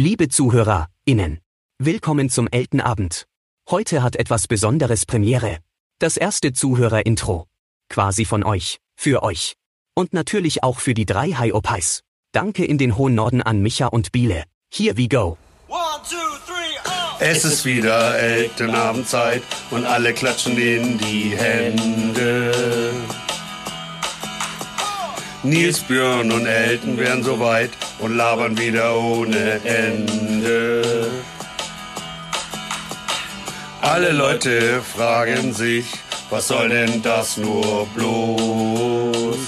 Liebe ZuhörerInnen. Willkommen zum Eltenabend. Heute hat etwas Besonderes Premiere. Das erste Zuhörer-Intro. Quasi von euch, für euch. Und natürlich auch für die drei High-Opais. Danke in den hohen Norden an Micha und Biele. Here we go. One, two, three, oh! Es ist wieder Elternabendzeit und alle klatschen in die Hände. Nils, Björn und Elton wären soweit und labern wieder ohne Ende. Alle Leute fragen sich, was soll denn das nur bloß?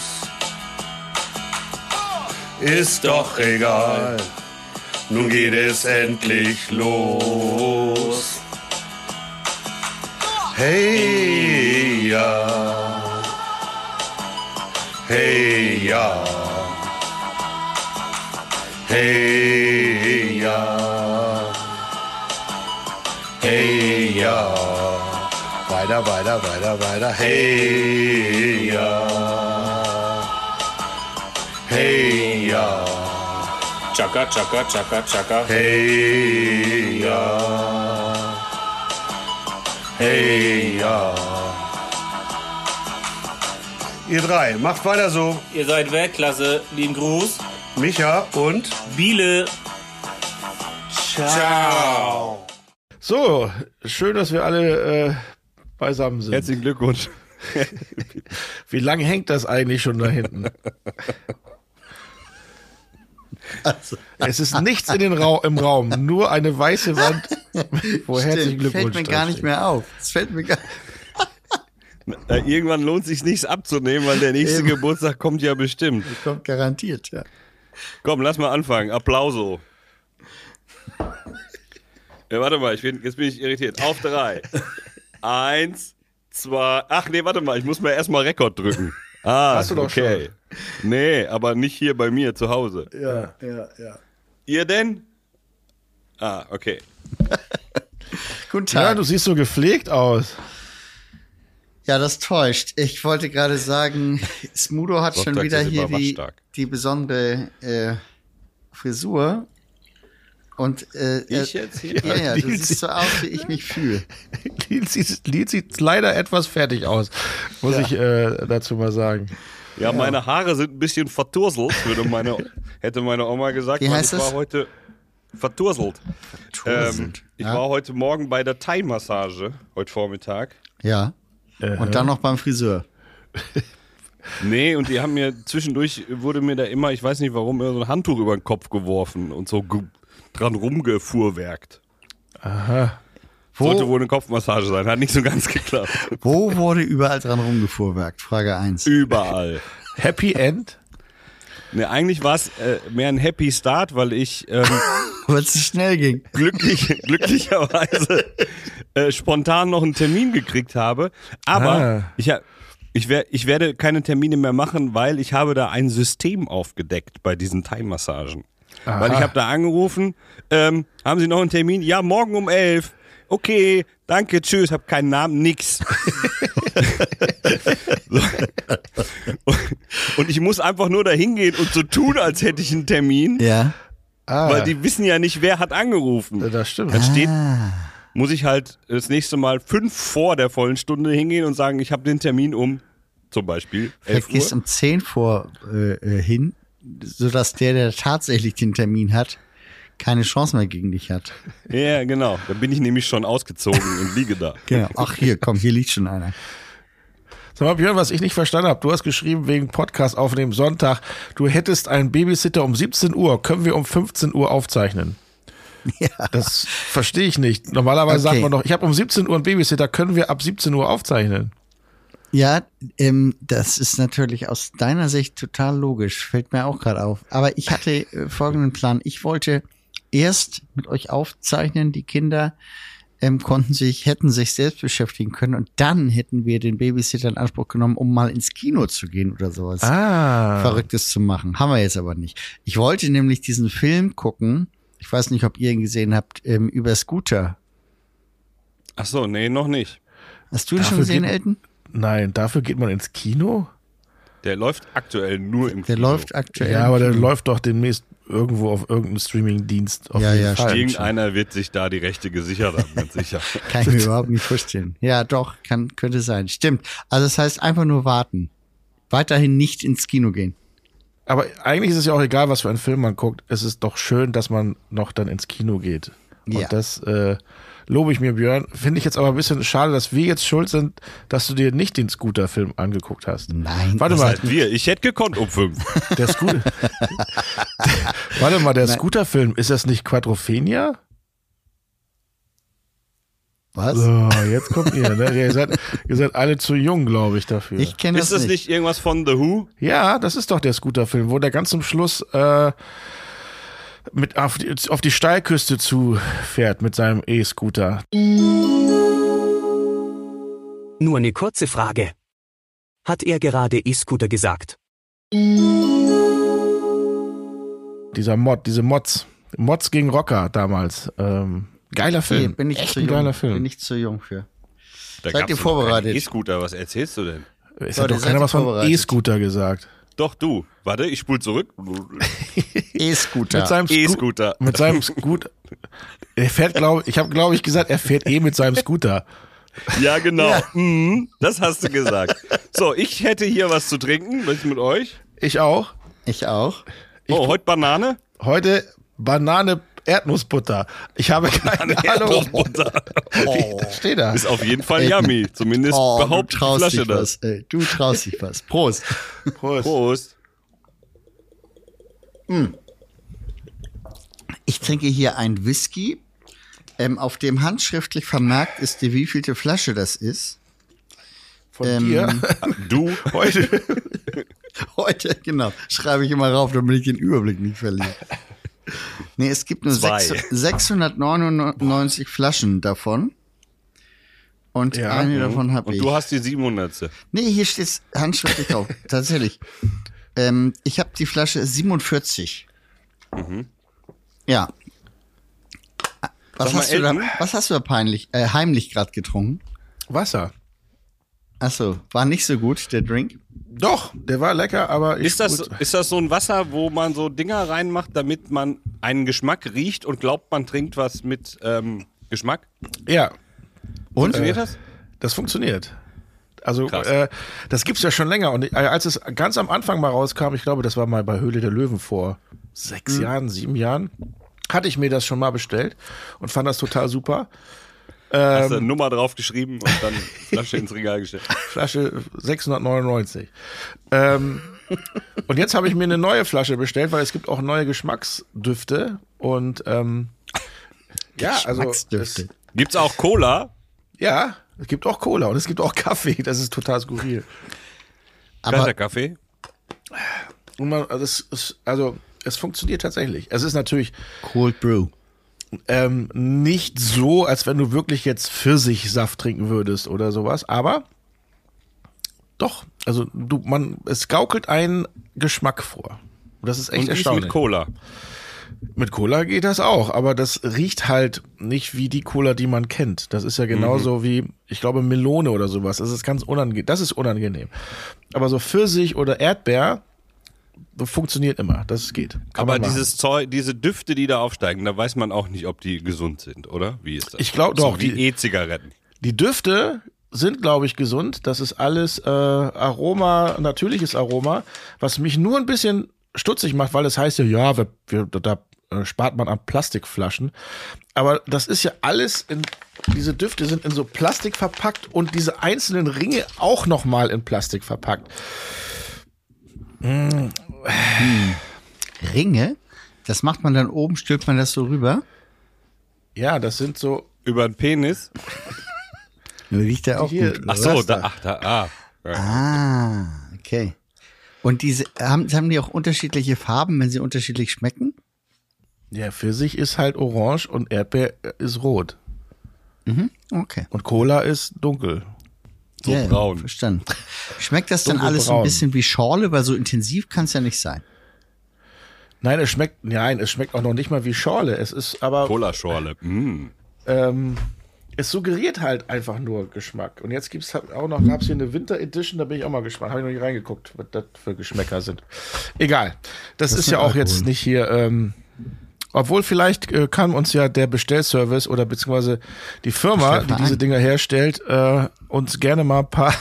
Ist doch egal, nun geht es endlich los. Hey ja, hey ya. hey ya. hey ja, weiter, weiter, weiter, weiter, hey ya. hey ja. Chaka, chaka, chaka, chaka. Hey ya. hey ja. Ihr drei, macht weiter so. Ihr seid Weltklasse. Lieben Gruß. Micha und Biele. Ciao. So, schön, dass wir alle äh, beisammen sind. Herzlichen Glückwunsch. Wie lange hängt das eigentlich schon da hinten? Es ist nichts in den Ra im Raum, nur eine weiße Wand, wo herzlichen Stimmt, Glückwunsch fällt mir gar nicht mehr auf. Es fällt mir gar Äh, irgendwann lohnt sich nichts abzunehmen, weil der nächste Eben. Geburtstag kommt ja bestimmt. kommt garantiert, ja. Komm, lass mal anfangen. Applauso. Ja, warte mal, ich bin, jetzt bin ich irritiert. Auf drei. Eins, zwei. Ach nee, warte mal, ich muss mir erstmal Rekord drücken. Ah, Hast du doch okay. Nee, aber nicht hier bei mir zu Hause. Ja, ja, ja. Ihr denn? Ah, okay. Guten Ja, Tag. du siehst so gepflegt aus. Ja, das täuscht. Ich wollte gerade sagen, Smudo hat schon wieder hier die, die besondere äh, Frisur. Und äh, Ich äh, jetzt hier? Ja, ja, du Nils- siehst so aus, wie ich mich fühle. Lied sieht, Lied sieht leider etwas fertig aus, muss ich äh, dazu mal sagen. Ja, meine Haare sind ein bisschen verturselt, würde meine, hätte meine Oma gesagt. Wie heißt ich es? war heute verturselt. Ähm, Verturselt, ich ja. war heute Morgen bei der Thai-Massage, heute Vormittag. Ja. Und dann noch beim Friseur. Nee, und die haben mir zwischendurch, wurde mir da immer, ich weiß nicht warum, immer so ein Handtuch über den Kopf geworfen und so dran rumgefuhrwerkt. Sollte wohl eine Kopfmassage sein, hat nicht so ganz geklappt. Wo wurde überall dran rumgefuhrwerkt? Frage 1. Überall. Happy End? Nee, eigentlich war es äh, mehr ein Happy Start, weil ich ähm, Weil es schnell ging. glücklich, glücklicherweise äh, spontan noch einen Termin gekriegt habe. Aber Ah. ich, ich, wer, ich werde keine Termine mehr machen, weil ich habe da ein System aufgedeckt bei diesen Thai-Massagen. Weil ich habe da angerufen, ähm, haben Sie noch einen Termin? Ja, morgen um elf. Okay, danke, tschüss, hab keinen Namen, nix. und, ich muss einfach nur da hingehen und so tun, als hätte ich einen Termin, Ja. Ah, weil die wissen ja nicht, wer hat angerufen. das stimmt. Dann steht, muss ich halt das nächste Mal fünf vor der vollen Stunde hingehen und sagen, ich habe den Termin um zum Beispiel Vielleicht 11 gehst um 10 vor äh, äh, hin, sodass der, der tatsächlich den Termin hat, keine Chance mehr gegen dich hat. Ja, genau. Da bin ich nämlich schon ausgezogen und liege da. Genau. Ach hier, komm, hier liegt schon einer. Sag mal, Björn, was ich nicht verstanden habe, du hast geschrieben wegen Podcast aufnehmen Sonntag, du hättest einen Babysitter um 17 Uhr, können wir um 15 Uhr aufzeichnen? Ja. Das verstehe ich nicht. Normalerweise Okay. sagt man doch, ich habe um 17 Uhr einen Babysitter, können wir ab 17 Uhr aufzeichnen? Ja, ähm, das ist natürlich aus deiner Sicht total logisch, fällt mir auch gerade auf. Aber ich hatte äh, folgenden Plan. Ich wollte erst mit euch aufzeichnen, die Kinder ähm, konnten sich, hätten sich selbst beschäftigen können und dann hätten wir den Babysitter in Anspruch genommen, um mal ins Kino zu gehen oder sowas. Ah. Verrücktes zu machen. Haben wir jetzt aber nicht. Ich wollte nämlich diesen Film gucken. Ich weiß nicht, ob ihr ihn gesehen habt, ähm, über Scooter. Ach so, nee, noch nicht. Hast du ihn schon gesehen, geht- Elton? Nein, dafür geht man ins Kino? Der läuft aktuell nur im Der Kino. läuft aktuell. Ja, aber der läuft doch demnächst irgendwo auf irgendeinem Streaming-Dienst. Auf Ja, jeden ja, Fall. Irgendeiner wird sich da die Rechte gesichert haben, ganz sicher. Kann ich mir überhaupt nicht vorstellen. Ja, doch, kann, könnte sein. Stimmt. Also das heißt einfach nur warten. Weiterhin nicht ins Kino gehen. Aber eigentlich ist es ja auch egal, was für einen Film man guckt. Es ist doch schön, dass man noch dann ins Kino geht. Und Ja. das äh, lobe ich mir, Björn. Finde ich jetzt aber ein bisschen schade, dass wir jetzt schuld sind, dass du dir nicht den Scooter-Film angeguckt hast. Nein. Warte mal, wir? Ich hätte gekonnt um fünf. der Scooter. Warte mal, der Scooter-Film, ist das nicht Quadrophenia? Was? So, jetzt kommt ihr, ne? Ihr seid, ihr seid alle zu jung, glaube ich, dafür. Ich kenne das, Ist das nicht irgendwas von The Who? Ja, das ist doch der Scooter-Film, wo der ganz zum Schluss äh, mit auf die, auf die Steilküste zufährt mit seinem E-Scooter. Nur eine kurze Frage. Hat er gerade E-Scooter gesagt? Dieser Mod, diese Mods. Mods gegen Rocker damals. Ähm, geiler Nee, Film. bin ich Echt zu ein jung. geiler Film. Bin ich zu jung für. Da Seid ihr vorbereitet? E-Scooter, was erzählst du denn? es Leute, hat doch keiner was von? E-Scooter gesagt. Doch, du. Warte, ich spul zurück. E-Scooter. Mit seinem Sco- E-Scooter. Mit seinem Scooter. Er fährt, glaube ich, habe, glaube ich, gesagt, er fährt eh mit seinem Scooter. Ja, genau. Mhm, das hast du gesagt. So, ich hätte hier was zu trinken. Was ist mit euch? Ich auch. Ich auch. Oh, heute Banane? Heute Banane Erdnussbutter. Ich habe keine Ahnung. Erdnussbutter. Oh. Steht da. Ist auf jeden Fall Ey, yummy. Zumindest Oh, behauptet die Flasche das. Ey, du traust dich was. Prost. Prost. Prost. Ich trinke hier ein Whisky, ähm, auf dem handschriftlich vermerkt ist, wie vielte Flasche das ist. Von Ähm, dir. Du. Heute. Heute, genau, schreibe ich immer rauf, damit ich den Überblick nicht verliere. Nee, es gibt nur Zwei. sechs- 699 Flaschen davon. Und Ja. eine davon habe Und ich. du hast die 700. nee, hier steht es handschriftlich drauf. Tatsächlich. Ähm, ich habe die Flasche 47. Ja. Was Sag mal, hast, du da, was hast du da peinlich, äh, heimlich gerade getrunken? Wasser. Achso, war nicht so gut, der Drink. Doch, der war lecker, aber ich. Ist das, ist das so ein Wasser, wo man so Dinger reinmacht, damit man einen Geschmack riecht und glaubt, man trinkt was mit ähm, Geschmack? Ja, Und? Funktioniert das? das funktioniert. Also, äh, das gibt's ja schon länger. Und äh, als es ganz am Anfang mal rauskam, ich glaube, das war mal bei Höhle der Löwen vor sechs Mhm. Jahren, sieben Jahren, hatte ich mir das schon mal bestellt und fand das total super. Hast Ähm, du eine Nummer draufgeschrieben und dann Flasche ins Regal gestellt. Flasche 699. Ähm, und jetzt habe ich mir eine neue Flasche bestellt, weil es gibt auch neue Geschmacksdüfte. Und ähm, ja, also Geschmacksdüfte. es, Gibt's auch Cola? ja, es gibt auch Cola und es gibt auch Kaffee. Das ist total skurril. Aber Kaffee? Und man, also, es, es, also es funktioniert tatsächlich. Es ist natürlich Cold Brew. Ähm, nicht so, als wenn du wirklich jetzt Pfirsichsaft trinken würdest oder sowas, aber doch, also du, man, es gaukelt einen Geschmack vor. Und das ist echt Und erstaunlich. mit Cola? Mit Cola geht das auch, aber das riecht halt nicht wie die Cola, die man kennt. Das ist ja genauso wie, ich glaube, Melone oder sowas. Das ist ganz unangenehm. Das ist unangenehm. Aber so Pfirsich oder Erdbeer funktioniert immer. Das geht. Kann Aber dieses Zeug, diese Düfte, die da aufsteigen, da weiß man auch nicht, ob die gesund sind, oder? Wie ist das? Ich glaub so doch, Wie die- E-Zigaretten. Die Düfte sind, glaube ich, gesund. Das ist alles äh, Aroma, natürliches Aroma, was mich nur ein bisschen stutzig macht, weil es heißt ja, ja, wir, wir, da äh, spart man an Plastikflaschen. Aber das ist ja alles in, diese Düfte sind in so Plastik verpackt und diese einzelnen Ringe auch nochmal in Plastik verpackt. Ringe? Das macht man dann oben, stülpt man das so rüber. Ja, das sind so, Über den Penis? Riecht der auch Hier- gut. Ach so, da, ach, da, ah. Ah, okay. Und diese, haben, haben die auch unterschiedliche Farben, wenn sie unterschiedlich schmecken? ja, Pfirsich ist halt orange und Erdbeer ist rot. Okay. Und Cola ist dunkel. So Ja, ja, braun. Verstanden. Schmeckt das dann alles so Dunkelbraun. ein bisschen wie Schorle, weil so intensiv kann es ja nicht sein. Nein, es schmeckt, nein, es schmeckt auch noch nicht mal wie Schorle. Es ist aber, Cola-Schorle. Mm. ähm, es suggeriert halt einfach nur Geschmack. Und jetzt gibt's halt auch noch, gab's hier eine Winter Edition, da bin ich auch mal gespannt. Habe ich noch nicht reingeguckt, was das für Geschmäcker sind. Egal. Das, ist ist ja auch Alkohol. jetzt nicht hier, ähm, obwohl vielleicht äh, kann uns ja der Bestellservice oder beziehungsweise die Firma, die diese Dinger herstellt, äh, uns gerne mal ein paar,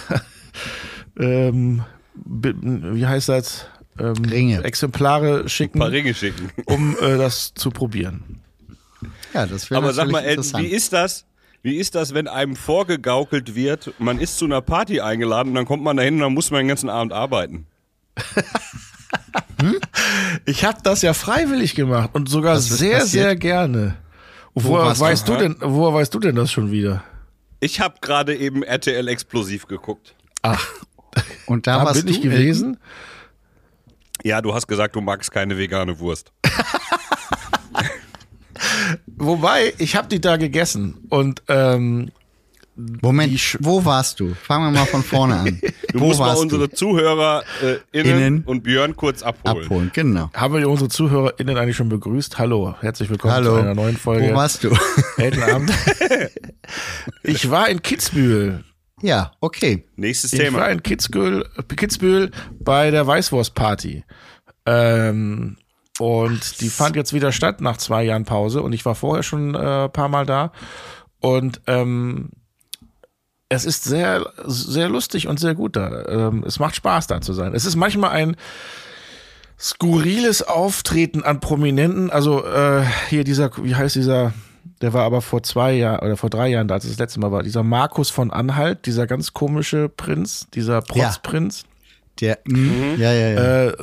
ähm, wie heißt das? Ähm, Ringe. Exemplare schicken, Ein paar Ringe schicken. um äh, das zu probieren. Ja, das wäre Aber sag mal, Elton, wie ist das? Wie ist das, wenn einem vorgegaukelt wird, man ist zu einer Party eingeladen und dann kommt man dahin und dann muss man den ganzen Abend arbeiten? Ich habe das ja freiwillig gemacht und sogar ist sehr, passiert? sehr gerne. Woher warst du? weißt du denn, woher weißt du denn das schon wieder? Ich habe gerade eben RTL Explosiv geguckt. Ach, Und da, da warst bin ich du, gewesen. Ja, du hast gesagt, du magst keine vegane Wurst. Wobei, ich habe die da gegessen und ähm, Moment, wo warst du? Fangen wir mal von vorne an. Du wo musst mal unsere Zuhörer äh, innen, Innen. und Björn kurz abholen. Abholen, genau. haben wir unsere ZuhörerInnen eigentlich schon begrüßt. Hallo, herzlich willkommen Hallo. zu einer neuen Folge. Wo warst du? Eltenabend. ich war in Kitzbühel. ja, okay. Nächstes Ich Thema. war in Kitzbühel, Kitzbühel bei der Weißwurstparty. Ähm, und die fand jetzt wieder statt nach zwei Jahren Pause. Und ich war vorher schon äh, ein paar Mal da. Und ähm, es ist sehr, sehr lustig und sehr gut da. Ähm, es macht Spaß da zu sein. Es ist manchmal ein skurriles Auftreten an Prominenten. Also äh, hier dieser, wie heißt dieser, der war aber vor zwei Jahren oder vor drei Jahren, da als es das letzte Mal war, dieser Markus von Anhalt, dieser ganz komische Prinz, dieser Protzprinz. Der, mhm. ja, ja, ja. Äh,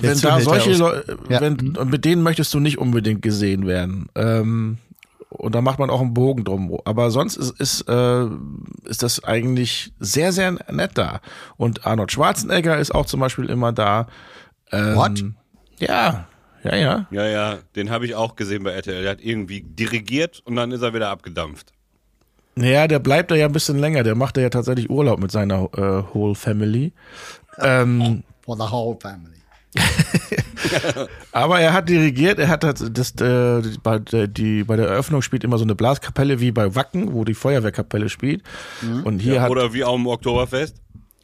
wenn da solche Leute, Ja. wenn, mit denen möchtest du nicht unbedingt gesehen werden. Ähm, und da macht man auch einen Bogen drum. Aber sonst ist, ist, äh, ist das eigentlich sehr, sehr nett da. Und Arnold Schwarzenegger ist auch zum Beispiel immer da. Ähm, What? Ja, ja, ja. Ja, ja, den habe ich auch gesehen bei RTL. Der hat irgendwie dirigiert und dann ist er wieder abgedampft. Naja, der bleibt da ja ein bisschen länger. Der macht da ja tatsächlich Urlaub mit seiner äh, Whole Family. Ähm, For the whole family. Aber er hat dirigiert, er hat das, das äh, bei, der, die, bei der Eröffnung spielt immer so eine Blaskapelle wie bei Wacken, wo die Feuerwehrkapelle spielt. Und hier hat, Oder wie auch im Oktoberfest.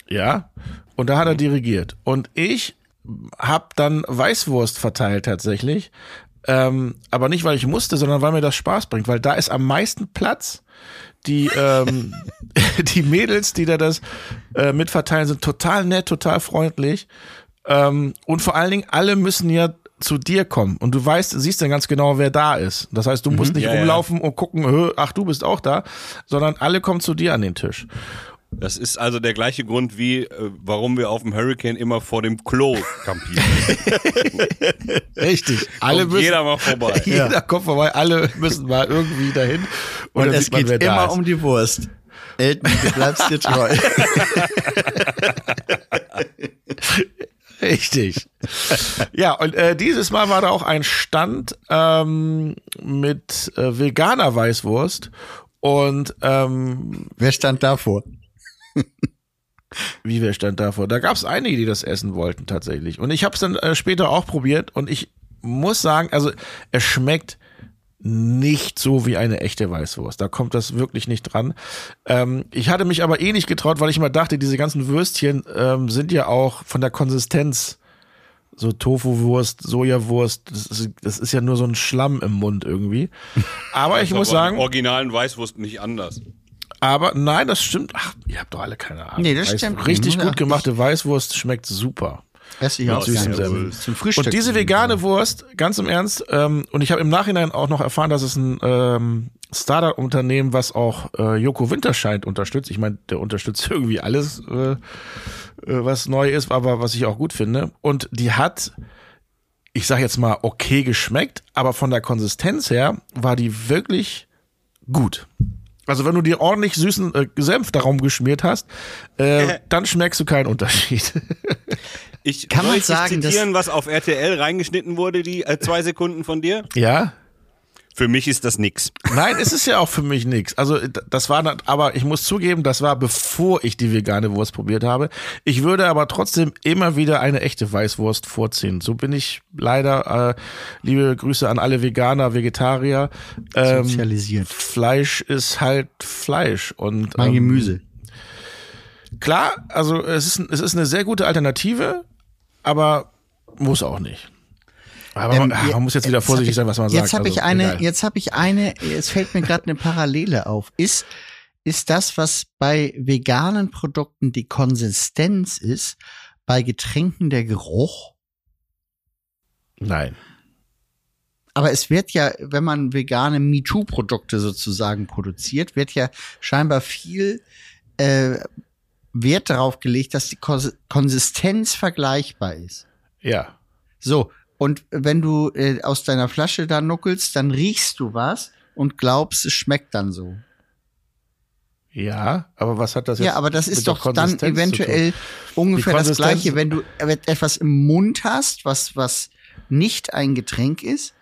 ja, und da hat er dirigiert. Und ich habe dann Weißwurst verteilt tatsächlich. Ähm, aber nicht, weil ich musste, sondern weil mir das Spaß bringt, weil da ist am meisten Platz. Die, ähm, die Mädels, die da das äh, mitverteilen, sind total nett, total freundlich. Ähm, und vor allen Dingen, alle müssen ja zu dir kommen. Und du weißt, siehst dann ganz genau, wer da ist. Das heißt, du musst nicht Ja, ja. rumlaufen und gucken, "Hö, ach, du bist auch da, sondern alle kommen zu dir an den Tisch. Das ist also der gleiche Grund, wie äh, warum wir auf dem Hurricane immer vor dem Klo kampieren. Richtig. Alle Kommt müssen, jeder mal vorbei. Jeder kommt vorbei, alle müssen mal irgendwie dahin. Und, Und es man, geht da immer um die Wurst. Elton, du bleibst dir treu. Richtig. ja, und äh, dieses Mal war da auch ein Stand ähm, mit äh, veganer Weißwurst. Und ähm, Wer stand davor? wie wer stand davor? Da gab es einige, die das essen wollten tatsächlich. Und ich habe es dann äh, später auch probiert und ich muss sagen, also es schmeckt nicht so wie eine echte Weißwurst. Da kommt das wirklich nicht dran. Ähm, ich hatte mich aber eh nicht getraut, weil ich immer dachte, diese ganzen Würstchen ähm, sind ja auch von der Konsistenz so Tofu-Wurst, Sojawurst, das ist, das ist ja nur so ein Schlamm im Mund irgendwie. Aber ich Ist muss aber sagen, originalen Weißwurst nicht anders. aber nein, das stimmt. Ach, ihr habt doch alle keine Ahnung. Nee, das Weiß- stimmt. Richtig gut gemachte Weißwurst schmeckt super. Esse ich auch süßem gerne. Semmel. Zum Frühstück. Und diese vegane Wurst, ganz im Ernst, ähm, und ich habe im Nachhinein auch noch erfahren, dass es ein ähm, Startup-Unternehmen, was auch äh, Joko Winterscheid unterstützt. Ich meine, der unterstützt irgendwie alles, äh, äh, was neu ist, aber was ich auch gut finde. Und die hat, ich sag jetzt mal, okay geschmeckt, aber von der Konsistenz her war die wirklich gut. Also wenn du dir ordentlich süßen äh, Senf darum geschmiert hast, äh, dann schmeckst du keinen Unterschied. Ich Kann soll man sagen, zitieren, was auf RTL reingeschnitten wurde, die äh, zwei Sekunden von dir? ja? Für mich ist das nix. Nein, es ist ja auch für mich nichts. Also d- das war, aber ich muss zugeben, das war bevor ich die vegane Wurst probiert habe. Ich würde aber trotzdem immer wieder eine echte Weißwurst vorziehen. So bin ich leider. Äh, liebe Grüße an alle Veganer, Vegetarier. Ähm, Sozialisiert. Fleisch ist halt Fleisch und Mein ähm, Gemüse. Klar, also es ist, es ist eine sehr gute Alternative, aber muss auch nicht. Aber Ähm, man, ah, man muss jetzt wieder vorsichtig sein, was man jetzt sagt. Hab also, ich eine, egal. jetzt habe ich eine, es fällt mir gerade eine Parallele auf. Ist, ist das, was bei veganen Produkten die Konsistenz ist, bei Getränken der Geruch? Nein. Aber es wird ja, wenn man vegane MeToo-Produkte sozusagen produziert, wird ja scheinbar viel äh, Wert darauf gelegt, dass die Konsistenz vergleichbar ist. Ja. So, und wenn du äh, aus deiner Flasche da nuckelst, dann riechst du was und glaubst, es schmeckt dann so. Ja, aber was hat das jetzt Ja, aber das ist doch dann eventuell ungefähr das Gleiche, wenn du etwas im Mund hast, was, was nicht ein Getränk ist,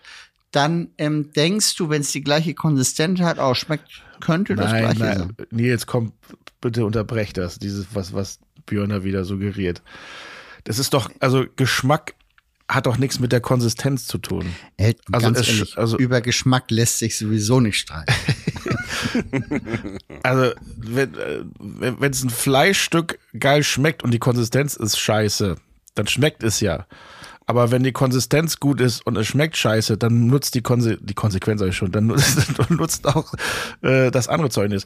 dann ähm, denkst du, wenn es die gleiche Konsistenz hat, oh, schmeckt, könnte das Nein, Gleiche nein. sein. Nils, komm, bitte unterbrech das, dieses, was, was Björn da wieder suggeriert. Das ist doch, also Geschmack hat doch nichts mit der Konsistenz zu tun. Elton, Also ganz es- ehrlich, also- über Geschmack lässt sich sowieso nicht streiten. Also, wenn äh, wenn es ein Fleischstück geil schmeckt und die Konsistenz ist scheiße, dann schmeckt es ja. Aber wenn die Konsistenz gut ist und es schmeckt scheiße, dann nutzt die, Konse die Konsequenz ich schon, dann nutzt, dann nutzt auch äh, das andere Zeugnis.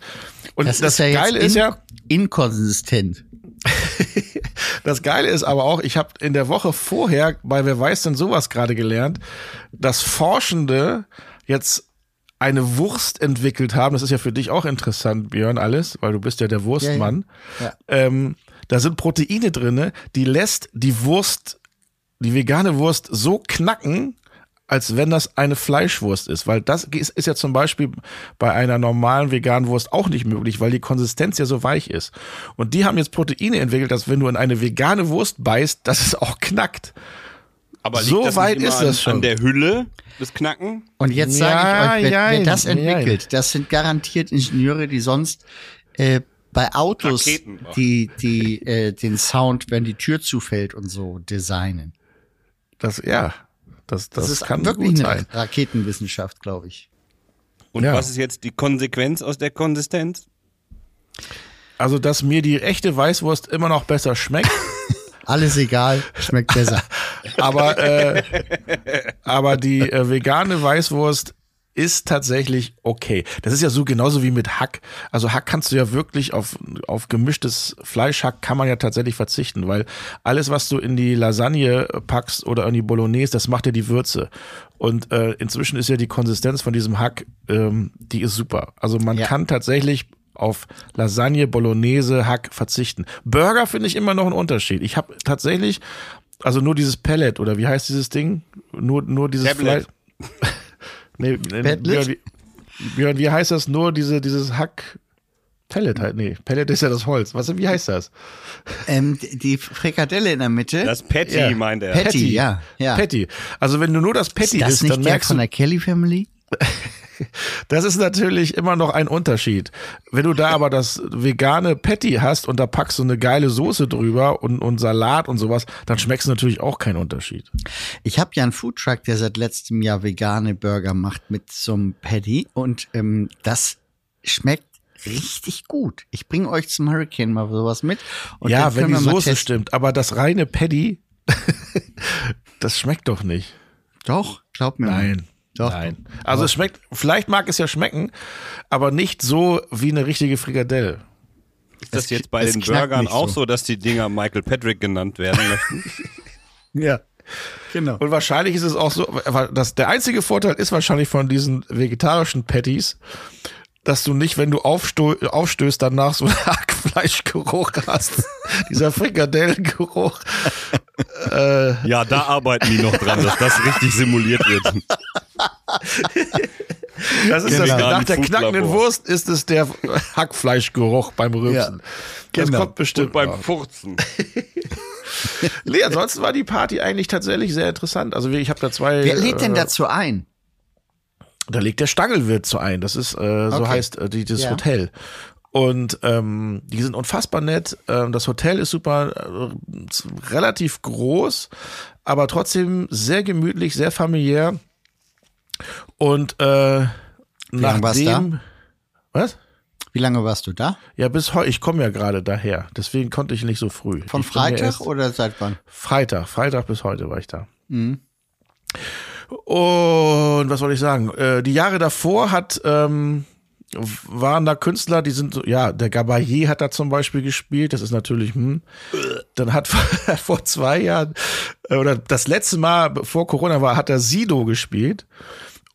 Und das, ist ja Geile in, ist ja, inkonsistent. Das Geile ist aber auch, ich habe in der Woche vorher bei Wer weiß denn sowas gerade gelernt, dass Forschende jetzt eine Wurst entwickelt haben. Das ist ja für dich auch interessant, Björn, alles, weil du bist ja der Wurstmann. Ja, ja. Ähm, da sind Proteine drinne, die lässt die Wurst, die vegane Wurst so knacken, als wenn das eine Fleischwurst ist. Weil das ist, ist ja zum Beispiel bei einer normalen veganen Wurst auch nicht möglich, weil die Konsistenz ja so weich ist. Und die haben jetzt Proteine entwickelt, dass wenn du in eine vegane Wurst beißt, dass es auch knackt. Aber So weit nicht immer ist das schon. an der Hülle des Knacken? Und jetzt Ja, sage ich euch, wer, wer das entwickelt, das sind garantiert Ingenieure, die sonst äh, bei Autos, Raketen die, die äh, den Sound, wenn die Tür zufällt und so, designen. Das, ja, das, das, Das, ist kann wirklich gut eine sein. Raketenwissenschaft, glaube ich. Und Ja. was ist jetzt die Konsequenz aus der Konsistenz? Also, dass mir die echte Weißwurst immer noch besser schmeckt. Alles egal, schmeckt besser. aber, äh, aber die äh, vegane Weißwurst ist tatsächlich okay. Das ist ja so genauso wie mit Hack. Also Hack kannst du ja wirklich auf, auf gemischtes Fleischhack kann man ja tatsächlich verzichten, weil alles, was du in die Lasagne packst oder in die Bolognese, das macht ja die Würze. Und äh, inzwischen ist ja die Konsistenz von diesem Hack, ähm, die ist super. Also man Ja. kann tatsächlich auf Lasagne, Bolognese, Hack verzichten. Burger finde ich immer noch einen Unterschied. Ich habe tatsächlich, also nur dieses Pellet oder wie heißt dieses Ding? Nur, nur dieses Tablet. Fleisch. nee? Björn, wie, Björn, wie heißt das? Nur diese, dieses Hack. Pellet halt, nee. Pellet ist ja das Holz. Was, wie heißt das? ähm, die Frikadelle in der Mitte. Das Patty, Ja. meint er. Patty, ja, ja. Patty. Also wenn du nur das Patty ist das isst, nicht dann der merkst von der Kelly Family? das ist natürlich immer noch ein Unterschied. Wenn du da aber das vegane Patty hast und da packst du eine geile Soße drüber und, und Salat und sowas, dann schmeckst du natürlich auch keinen Unterschied. Ich habe ja einen Foodtruck, der seit letztem Jahr vegane Burger macht mit so einem Patty und ähm, das schmeckt richtig gut. Ich bringe euch zum Hurricane mal sowas mit. Ja, wenn die Soße stimmt, aber das reine Patty, das schmeckt doch nicht. Doch, glaub mir. mal. Nein. Doch. Nein. Also es schmeckt, vielleicht mag es ja schmecken, aber nicht so wie eine richtige Frikadelle. Ist das Es- jetzt bei den Burgern auch so. so, dass die Dinger Michael Patrick genannt werden möchten? Ja. Genau. Und wahrscheinlich ist es auch so, weil das, der einzige Vorteil ist wahrscheinlich von diesen vegetarischen Patties, dass du nicht, wenn du aufstößt, danach so einen Hackfleischgeruch hast. Dieser Frikadellengeruch. ja, da arbeiten die noch dran, dass das richtig simuliert wird. Das ist Genau. das, nach der knackenden Wurst ist es der Hackfleischgeruch beim Rülpsen. Das genau. kommt bestimmt. Und beim. Furzen. Nee, ansonsten war die Party eigentlich tatsächlich sehr interessant. Also ich habe da zwei. Wer lädt denn äh, dazu ein? Da legt der Stangelwirt so ein. Das ist, äh, so Okay. heißt äh, die, dieses Ja. Hotel. Und ähm, die sind unfassbar nett. Ähm, das Hotel ist super, äh, relativ groß, aber trotzdem sehr gemütlich, sehr familiär. Und äh, du nachdem. Was? Wie lange warst du da? Ja, bis heute. Ich komme ja gerade daher. Deswegen konnte ich nicht so früh. Von Freitag oder seit wann? Freitag, Freitag bis heute war ich da. Mhm. Und was soll ich sagen? Äh, die Jahre davor hat ähm, waren da Künstler, die sind so, ja, der Gabayé hat da zum Beispiel gespielt, das ist natürlich, hm. Dann hat vor zwei Jahren, äh, oder das letzte Mal vor Corona war, hat er Sido gespielt.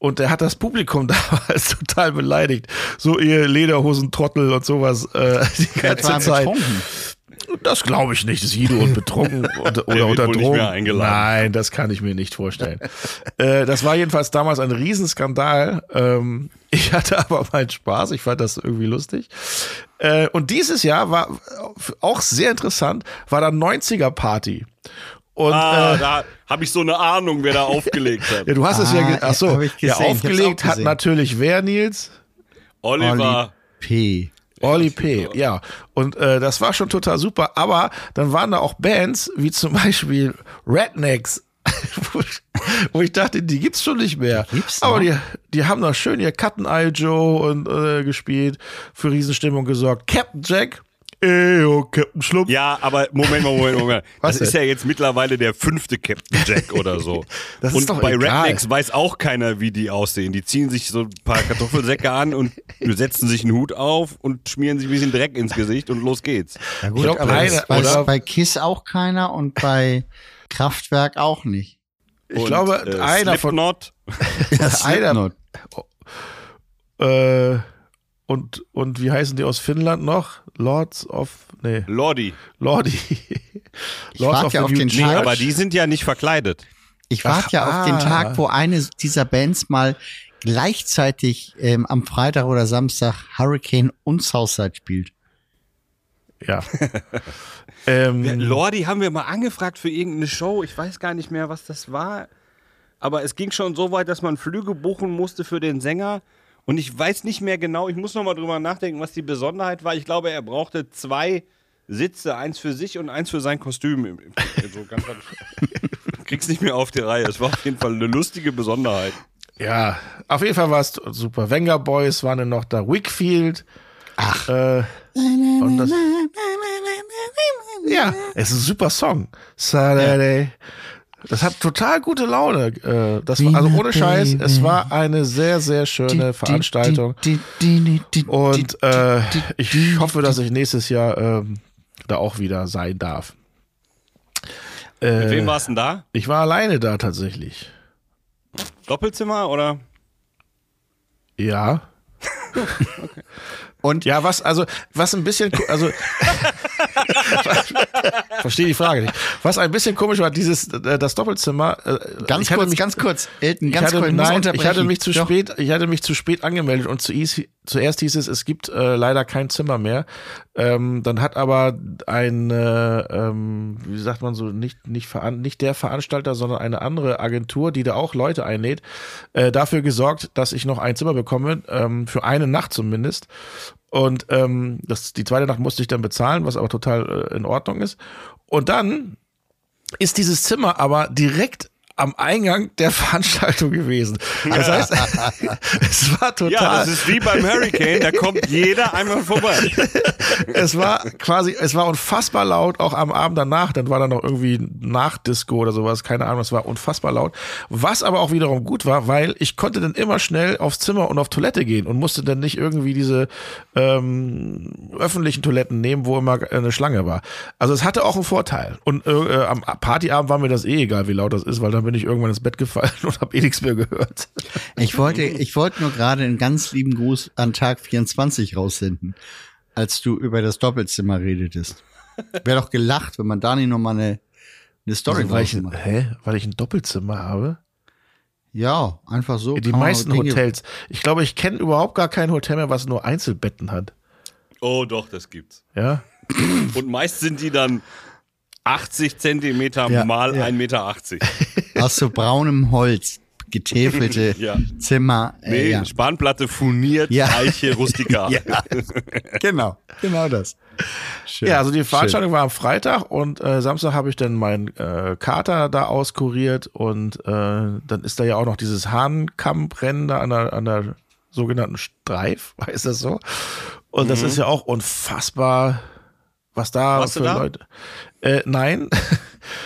Und er hat das Publikum damals total beleidigt. So ihr Lederhosen-Trottel und sowas äh, die ganze Zeit. betrunken. Das glaube ich nicht. Sido und betrunken oder, oder unter Drogen. Nein, das kann ich mir nicht vorstellen. äh, das war jedenfalls damals ein Riesenskandal. Ähm, ich hatte aber meinen Spaß. Ich fand das irgendwie lustig. Äh, und dieses Jahr war auch sehr interessant, war da 90er Party. Und Ah, äh, da habe ich so eine Ahnung, wer da aufgelegt hat. ja, du hast es ja, Ah, ach so, ja, aufgelegt hat natürlich wer, Nils? Oliver. P. Oli P. Ja, und äh, das war schon total super. Aber dann waren da auch Bands wie zum Beispiel Rednecks, wo ich- wo ich dachte, die gibt's schon nicht mehr. gibt's aber die, die haben noch schön ihr Cutten Eye Joe und äh, gespielt, für Riesenstimmung gesorgt. Captain Jack, eyo, Captain Schlumpf. Ja, aber Moment mal, Moment, Moment. Was das ist ja jetzt mittlerweile der fünfte Captain Jack oder so. Das ist und doch bei egal. Rednecks weiß auch keiner, wie die aussehen. Die ziehen sich so ein paar Kartoffelsäcke an und setzen sich einen Hut auf und schmieren sich ein bisschen Dreck ins Gesicht und los geht's. Ja gut, Ich glaub, aber das weiß bei KISS auch keiner und bei Kraftwerk auch nicht. ich und, glaube, äh, einer von Slipknot, Ja, einer- Slipknot. äh, und, und wie heißen die aus Finnland noch? Lords of, nee, Lordi. Lordi. Ich warte ja auf den Nee, Tag. aber die sind ja nicht verkleidet. Ich warte ja auf den ah. Tag, wo eine dieser Bands mal gleichzeitig ähm, am Freitag oder Samstag Hurricane und Southside spielt. Ja. ähm, Lordi haben wir mal angefragt für irgendeine Show. Ich weiß gar nicht mehr, was das war. Aber es ging schon so weit, dass man Flüge buchen musste für den Sänger. Und ich weiß nicht mehr genau, ich muss noch mal drüber nachdenken, was die Besonderheit war. Ich glaube, er brauchte zwei Sitze, eins für sich und eins für sein Kostüm. So ganz, krieg's nicht mehr auf die Reihe. Es war auf jeden Fall eine lustige Besonderheit. Ja, auf jeden Fall war es super. Wenger Boys waren dann noch da, Wickfield. Ach. Äh, und das, ja, es ist ein super Song. Saturday. Das hat total gute Laune. Äh, das war, also ohne Scheiß, es war eine sehr, sehr schöne Veranstaltung. Und äh, ich hoffe, dass ich nächstes Jahr ähm, da auch wieder sein darf. Mit Äh, wem war's denn da? ich war alleine da tatsächlich. Doppelzimmer oder? Ja. Und Ja, was, also, was ein bisschen, also, verstehe die Frage nicht. Was ein bisschen komisch war, dieses, äh, das Doppelzimmer, äh, ganz kurz, mich, ganz kurz, Elton, ich ganz hatte, kurz, nein, ich hatte mich zu Doch. spät, ich hatte mich zu spät angemeldet und zuerst, zuerst hieß es, es gibt äh, leider kein Zimmer mehr. Ähm, dann hat aber ein, äh, ähm, wie sagt man so, nicht, nicht, veran nicht der Veranstalter, sondern eine andere Agentur, die da auch Leute einlädt, äh, dafür gesorgt, dass ich noch ein Zimmer bekomme, ähm, für eine Nacht zumindest. Und ähm, das, die zweite Nacht musste ich dann bezahlen, was aber total äh, in Ordnung ist. Und dann ist dieses Zimmer aber direkt am Eingang der Veranstaltung gewesen. Das heißt, es war total. Ja, das ist wie beim Hurricane, da kommt jeder einmal vorbei. es war quasi, es war unfassbar laut, auch am Abend danach. Dann war da noch irgendwie Nachdisco oder sowas, keine Ahnung, es war unfassbar laut. Was aber auch wiederum gut war, weil ich konnte dann immer schnell aufs Zimmer und auf Toilette gehen und musste dann nicht irgendwie diese ähm, öffentlichen Toiletten nehmen, wo immer eine Schlange war. Also es hatte auch einen Vorteil. Und äh, am Partyabend war mir das eh egal, wie laut das ist, weil dann bin ich irgendwann ins Bett gefallen und habe eh nichts mehr gehört. Ich wollte, ich wollte nur gerade einen ganz lieben Gruß an Tag 24 raussenden, als du über das Doppelzimmer redetest. Wäre doch gelacht, wenn man da nicht nochmal eine, eine Story Also, weil, ich, hä? weil ich ein Doppelzimmer habe? Ja, einfach so. Die meisten Hotels. Ich glaube, ich kenne überhaupt gar kein Hotel mehr, was nur Einzelbetten hat. Oh, doch, das gibt's. Ja. Und meist sind die dann 80 Zentimeter Ja, mal ja. 1,80 Meter. Aus so braunem Holz. getäfelte Ja. Zimmer. Äh, Nee, ja. Spanplatte furniert, Ja. Eiche, rustikal. ja, genau, genau das. Schön. Ja, also die Veranstaltung war am Freitag und äh, Samstag habe ich dann meinen äh, Kater da auskuriert und äh, dann ist da ja auch noch dieses Hahnkamprennen da an der, an der sogenannten Streif, heißt das so? Und das ist ja auch unfassbar, was da Warst für da? Äh, nein,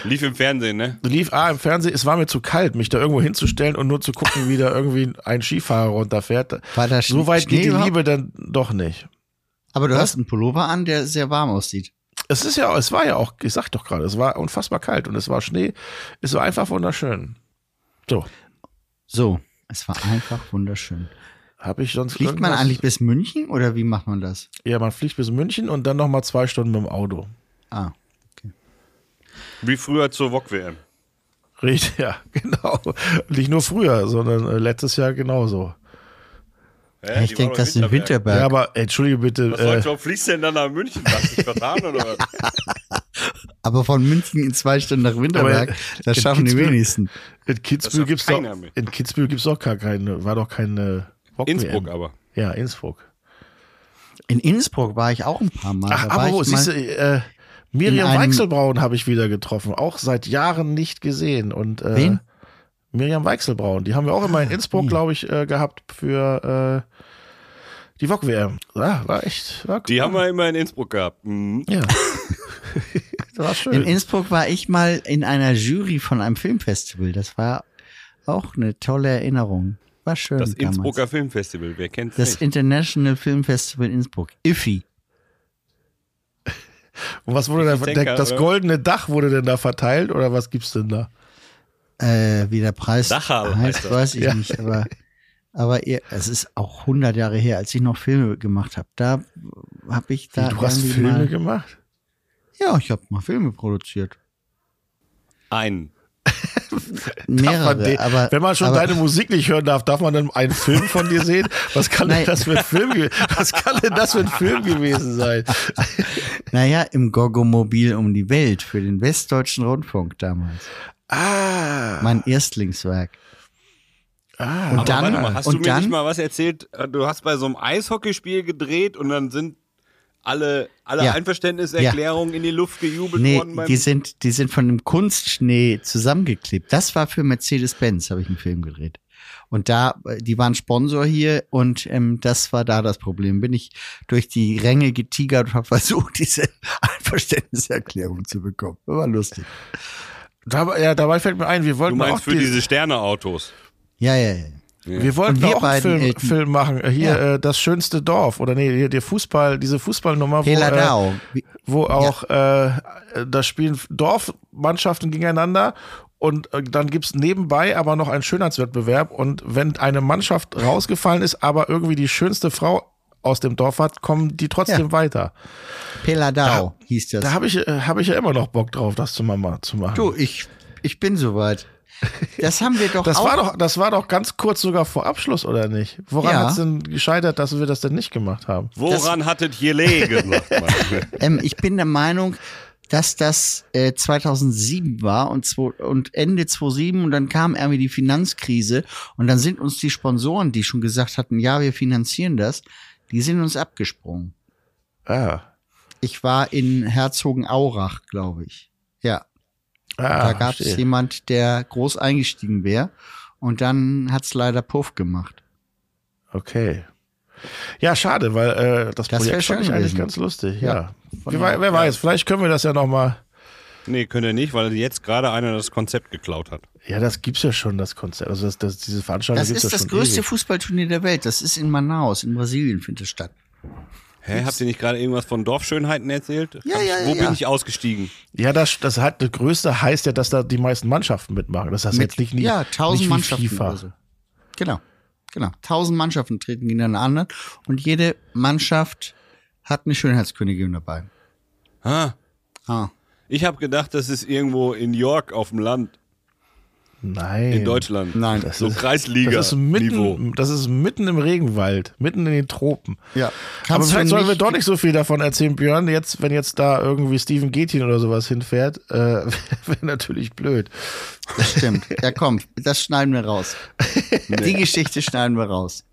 Lief im Fernsehen, ne? lief A im Fernsehen, es war mir zu kalt, mich da irgendwo hinzustellen und nur zu gucken, wie da irgendwie ein Skifahrer runterfährt. War da so weit Schnee geht die überhaupt? Liebe dann doch nicht. Aber du hast einen Pullover an, der sehr warm aussieht. Es ist ja, es war ja auch, ich sag doch gerade, es war unfassbar kalt und es war Schnee. Es war einfach wunderschön. So, So, es war einfach wunderschön. habe ich sonst Fliegt man irgendwas- eigentlich bis München oder wie macht man das? Ja, man fliegt bis München und dann noch mal zwei Stunden mit dem Auto. Ah, Wie früher zur VOG-WM. Richtig, ja, genau. Nicht nur früher, sondern äh, letztes Jahr genauso. Ja, ich die denke, das ist in Winterberg. Ja, aber entschuldige bitte. Was Äh, du, warum fliegst du denn dann nach München? Hast du dich vertan oder was? Aber von München in zwei Stunden nach Winterberg, Aber, das in schaffen die Kitzbühel- wenigsten. in Kitzbühel Das gibt's hat doch, in Kitzbühel gibt's doch gar keine, war doch keine Rock Innsbruck aber. Ja, Innsbruck. In Innsbruck war ich auch ein paar Mal. Ach, aber wo, siehst du, äh, Miriam in Weichselbraun habe ich wieder getroffen, auch seit Jahren nicht gesehen. Und, äh, Wen? Miriam Weichselbraun, die haben wir auch immer in Innsbruck, nie. glaube ich, äh, gehabt für äh, die VOG-WM. Ja, war echt, war Die haben wir immer in Innsbruck gehabt. Mhm. Ja. das war In schön. Innsbruck war ich mal in einer Jury von einem Filmfestival. Das war auch eine tolle Erinnerung. War schön. Das damals. Innsbrucker Filmfestival, wer kennt's Das nicht? International Film Festival Innsbruck. IFI. Und was wurde da, Ich denke, der, das oder? goldene Dach wurde denn da verteilt oder was gibt's denn da? Äh, wie der Preis Dachau heißt heißt, das. weiß ich Ja. nicht. Aber, aber ihr, es ist auch 100 Jahre her, als ich noch Filme gemacht habe. Da habe ich da. Wie, du hast Filme mal, gemacht? Ja, ich habe mal Filme produziert. Ein. Mehrere. den- aber, Wenn man schon aber, deine Musik nicht hören darf, darf man dann einen Film von dir sehen? Was kann denn das für ein Film, was kann denn das für ein Film gewesen sein? Naja, im Gogo-Mobil um die Welt für den Westdeutschen Rundfunk damals. Ah, Mein Erstlingswerk. ah. Und Aber dann, warte mal, hast du und mir dann, nicht mal was erzählt? Du hast bei so einem Eishockeyspiel gedreht und dann sind alle, alle Ja. Einverständniserklärungen in die Luft gejubelt nee, worden. Beim die sind, die sind von einem Kunstschnee zusammengeklebt. Das war für Mercedes-Benz, habe ich einen Film gedreht. Und da, äh, die waren Sponsor hier und ähm, das war da das Problem. Bin ich durch die Ränge getigert und habe versucht, diese Einverständniserklärung zu bekommen. War lustig. Dabei, ja, dabei fällt mir ein, wir du wollten auch meinst für die- diese Sterneautos. Ja, ja, ja. Wir wollten wir auch einen Film. Film machen. Äh, Hier, Ja. äh, das schönste Dorf. Oder nee, hier, der Fußball, diese Fußballnummer, wo, äh, wo auch, äh, da spielen Dorfmannschaften gegeneinander. Und äh, dann gibt's nebenbei aber noch einen Schönheitswettbewerb. Und wenn eine Mannschaft rausgefallen ist, aber irgendwie die schönste Frau aus dem Dorf hat, kommen die trotzdem Ja. weiter. Peladau hieß das. Da habe ich, äh, hab ich ja immer noch Bock drauf, das zu, mal, zu machen. du, ich, ich bin soweit. Das haben wir doch das auch. war doch, das war doch ganz kurz sogar vor Abschluss, oder nicht? Woran Ja. hat's denn gescheitert, dass wir das denn nicht gemacht haben? Woran hattet gelegen? sagt man. Ähm, ich bin der Meinung, dass das äh, 2007 war und, zwo, und Ende 2007 und dann kam irgendwie die Finanzkrise und dann sind uns die Sponsoren, die schon gesagt hatten, ja, wir finanzieren das, die sind uns abgesprungen. Ah. Ich war in Herzogenaurach, glaube ich. Ja, Ah, da gab es jemand, der groß eingestiegen wäre und dann hat's leider Puff gemacht. Okay. Ja, schade, weil äh, das, Das Projekt fand ich eigentlich ganz lustig. Ja. Ja. Wer, wer weiß, vielleicht können wir das ja noch mal. nee, könnt ihr nicht, weil jetzt gerade einer das Konzept geklaut hat. Ja, das gibt's ja schon, das Konzept. Also das, das, diese Veranstaltung Das ist das schon größte ewig. Fußballturnier der Welt. Das ist in Manaus, in Brasilien findet es statt. Hä, habt ihr nicht gerade irgendwas von Dorfschönheiten erzählt? Ja, ja, Wo ja. bin ich ausgestiegen? Ja, das, das hat das Größte heißt ja, dass da die meisten Mannschaften mitmachen. Das heißt Mit- jetzt nicht, nicht ja, tausend nicht wie Mannschaften FIFA. so. Genau, genau. Tausend Mannschaften treten gegeneinander an und jede Mannschaft hat eine Schönheitskönigin dabei. Ah, Ah. ich habe gedacht, das ist irgendwo in York auf dem Land. Nein. in Deutschland. Nein. so Das ist mitten, das ist mitten im Regenwald, mitten in den Tropen. Ja. Aber vielleicht sollen wir doch nicht so viel davon erzählen, Björn. Jetzt, wenn jetzt da irgendwie Steven Gethin oder sowas hinfährt, äh, wäre natürlich blöd. Stimmt. Ja, komm, das schneiden wir raus. Die Geschichte schneiden wir raus.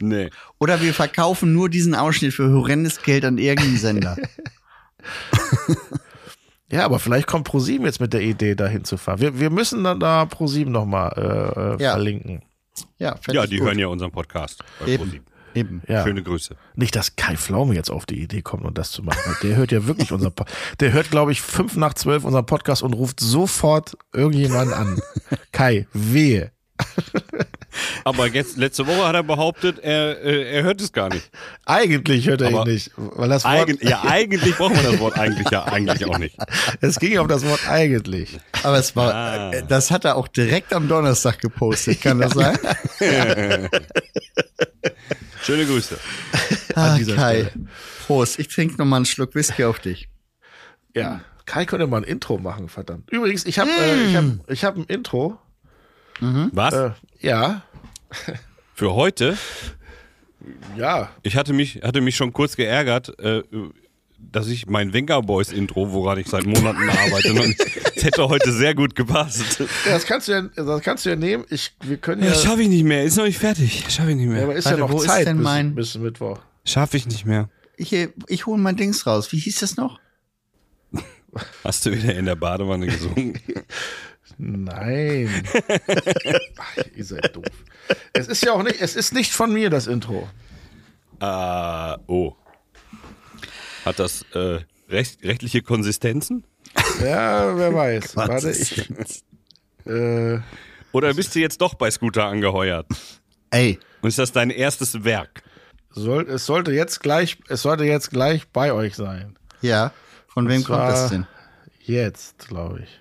Nee. Oder wir verkaufen nur diesen Ausschnitt für horrendes Geld an irgendeinen Sender. Ja, aber vielleicht kommt ProSieben jetzt mit der Idee, da hinzufahren. Wir, wir müssen dann da ProSieben nochmal äh, äh, Ja. verlinken. Ja, Ja, die gut. hören ja unseren Podcast. bei Eben. ProSieben. Eben. Ja. Schöne Grüße. Nicht, dass Kai Pflaume jetzt auf die Idee kommt und das zu machen. Der hört ja wirklich unser po Der hört, glaube ich, fünf nach zwölf unseren Podcast und ruft sofort irgendjemanden an. Kai, wehe. Aber jetzt, letzte Woche hat er behauptet, er, äh, er hört es gar nicht. Eigentlich hört er Aber ihn nicht. Weil das Wort, Eigen, ja, eigentlich braucht man das Wort eigentlich ja eigentlich auch nicht. es ging auf das Wort eigentlich. Aber es war, Ah. äh, das hat er auch direkt am Donnerstag gepostet, kann das sein? Schöne Grüße. Ah, dieser Kai. Stelle. Prost, ich trinke noch mal einen Schluck Whisky auf dich. Ja. Kai könnte mal ein Intro machen, verdammt. Übrigens, ich habe äh, ich hab, ich hab ein Intro. Was? Äh, ja. Für heute? Ja. Ich hatte mich, hatte mich schon kurz geärgert, äh, dass ich mein Venga Boys Intro, woran ich seit Monaten arbeite, noch nicht, das hätte heute sehr gut gepasst. Das kannst du ja, das kannst du ja nehmen. Ich, wir können ja. Ja, schaffe ich nicht mehr. Ist noch nicht fertig. Schaffe ich nicht ja, mehr. aber ist Warte, ja noch wo ist Zeit denn bis, mein- bis Mittwoch. Schaffe ich nicht mehr. Ich, ich hole mein Dings raus. Wie hieß das noch? Hast du wieder in der Badewanne gesungen? Nein. Ach, ihr seid doof. Es ist ja auch nicht, es ist nicht von mir, das Intro. Ah, oh. Hat das äh, recht, rechtliche Konsistenzen? Ja, wer weiß. Warte, ich. Äh, Oder bist du jetzt doch bei Scooter angeheuert? Ey, Und ist das dein erstes Werk? soll, es sollte jetzt gleich, es sollte jetzt gleich bei euch sein. ja. Von wem kommt das denn? Jetzt, glaube ich.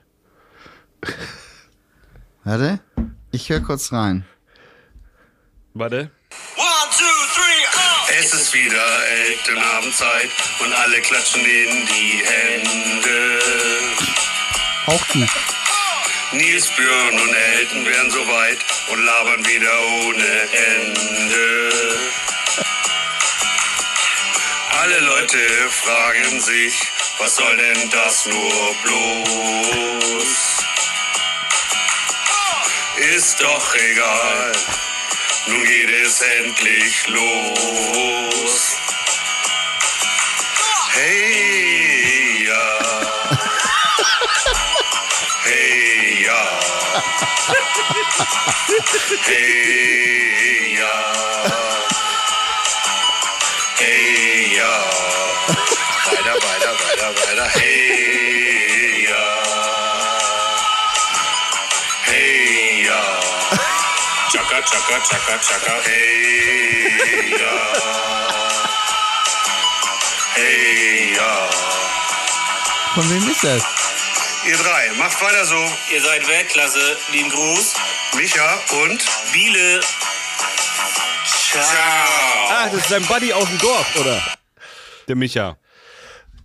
Warte, ich höre kurz rein. Warte. One, two, three, oh! Es ist wieder Elternabendzeit und alle klatschen in die Hände. Auch gut. Nils, Björn und Elton wären soweit und labern wieder ohne Ende. Alle Leute fragen sich, was soll denn das nur bloß? Ist doch egal, nun geht es endlich los. Hey, ja. Hey, ja. Hey, ja. Chaka, chaka, chaka. Hey, ja. Hey, ja. Von wem ist das? Ihr drei, macht weiter so. Ihr seid Weltklasse. Lieben Gruß. Micha und Biele. Ciao. Ah, das ist dein Buddy aus dem Dorf, oder? Der Micha.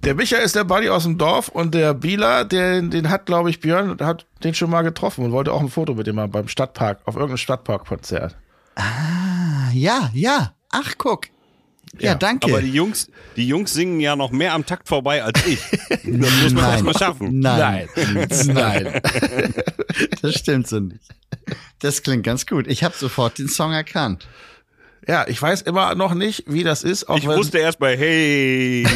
Der Micha ist der Buddy aus dem Dorf und der Bieler, den, den hat, glaube ich, Björn, hat den schon mal getroffen und wollte auch ein Foto mit ihm machen beim Stadtpark, auf irgendeinem Stadtparkkonzert. Ah, ja, ja. Ach, guck. Ja, Ja, danke. Aber die Jungs, die Jungs singen ja noch mehr am Takt vorbei als ich. Das muss man erst mal schaffen. Nein, Nein. das stimmt so nicht. Das klingt ganz gut. Ich habe sofort den Song erkannt. Ja, ich weiß immer noch nicht, wie das ist, auch Ich wenn, wusste erst bei Hey.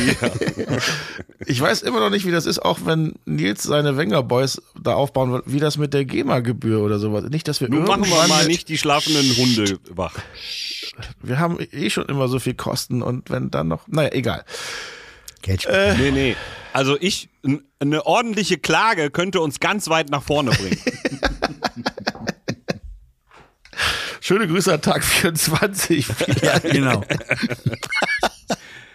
ich weiß immer noch nicht, wie das ist, auch wenn Nils seine Wenger Boys da aufbauen wird, wie das mit der GEMA-Gebühr oder sowas. Nicht, dass wir Nun machen wir irgendwann mal nicht die schlafenden Hunde wach. Wir haben eh schon immer so viel Kosten und wenn dann noch, naja, egal. Geld Nee, nee. Also ich, eine ordentliche Klage könnte uns ganz weit nach vorne bringen. Schöne Grüße an Tag 24. ja, genau.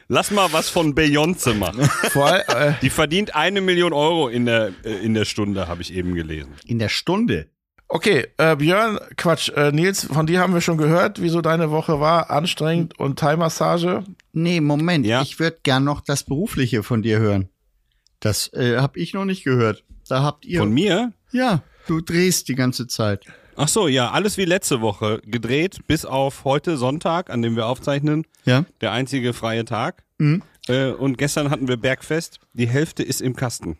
Lass mal was von Beyoncé machen. Vor allem, äh, Die verdient eine Million Euro in der, äh, in der Stunde, habe ich eben gelesen. In der Stunde. Okay, äh, Björn, Quatsch, äh, Nils, von dir haben wir schon gehört, wieso deine Woche war, anstrengend und Thai-Massage. Nee, Moment. Ja. Ich würde gern noch das Berufliche von dir hören. Das äh, habe ich noch nicht gehört. Da habt ihr. Von mir? Ja, du drehst die ganze Zeit. Ach so, ja, alles wie letzte Woche gedreht, bis auf heute Sonntag, an dem wir aufzeichnen. Ja. Der einzige freie Tag. Mhm. Äh, und gestern hatten wir Bergfest. Die Hälfte ist im Kasten.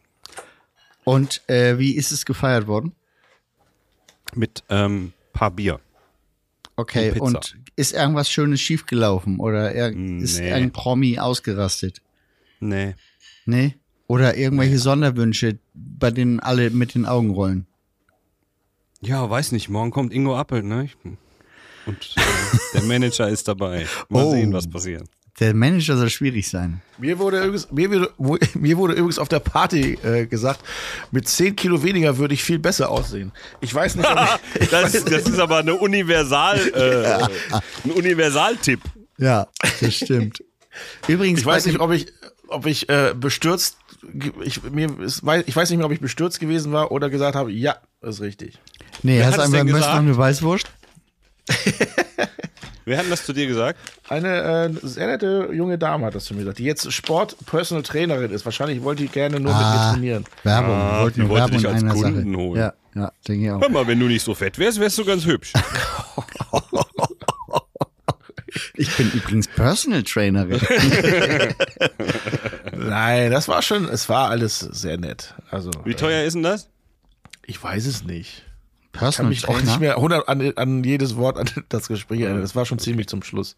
Und äh, wie ist es gefeiert worden? Mit ähm, paar Bier. Okay, Und und, ist irgendwas Schönes schiefgelaufen oder er, ist Nee. ein Promi ausgerastet? Nee. Nee? Oder irgendwelche Sonderwünsche, bei denen alle mit den Augen rollen? Ja, weiß nicht. Morgen kommt Ingo Appelt, ne? Ich- Und äh, der Manager ist dabei. Mal Oh. sehen, was passiert. Der Manager soll schwierig sein. Mir wurde übrigens, mir, wurde- mir wurde übrigens auf der Party äh, gesagt, mit 10 Kilo weniger würde ich viel besser aussehen. Ich weiß nicht, ob ich, Das, das ist aber eine Universal, äh, ein Universaltipp. Ja, das stimmt. Übrigens, ich weiß nicht, ob ich, ob ich äh, bestürzt, ich, mir, ich weiß nicht mehr, ob ich bestürzt gewesen war oder gesagt habe, ja, ist richtig. Nee, Wer hast hat du noch gesagt? eine Weißwurst? Wer hat denn das zu dir gesagt? Eine äh, sehr nette junge Dame hat das zu mir gesagt, die jetzt Sport-Personal Trainerin ist. Wahrscheinlich wollte die gerne nur mit mir Ah, trainieren. Werbung. Ah, wir wollten die nur wollte Werbung dich als Kunden Sache. holen. Ja, ja, denke ich auch. Hör mal, wenn du nicht so fett wärst, wärst du ganz hübsch. Ich bin übrigens Personal Trainerin. Nein, das war schon, es war alles sehr nett. Also, Wie teuer ist denn das? ich weiß es nicht. Ich kann Personal mich auch nicht Trainer. mehr 100 an, an jedes Wort an das Gespräch erinnern. Das war schon ziemlich zum Schluss.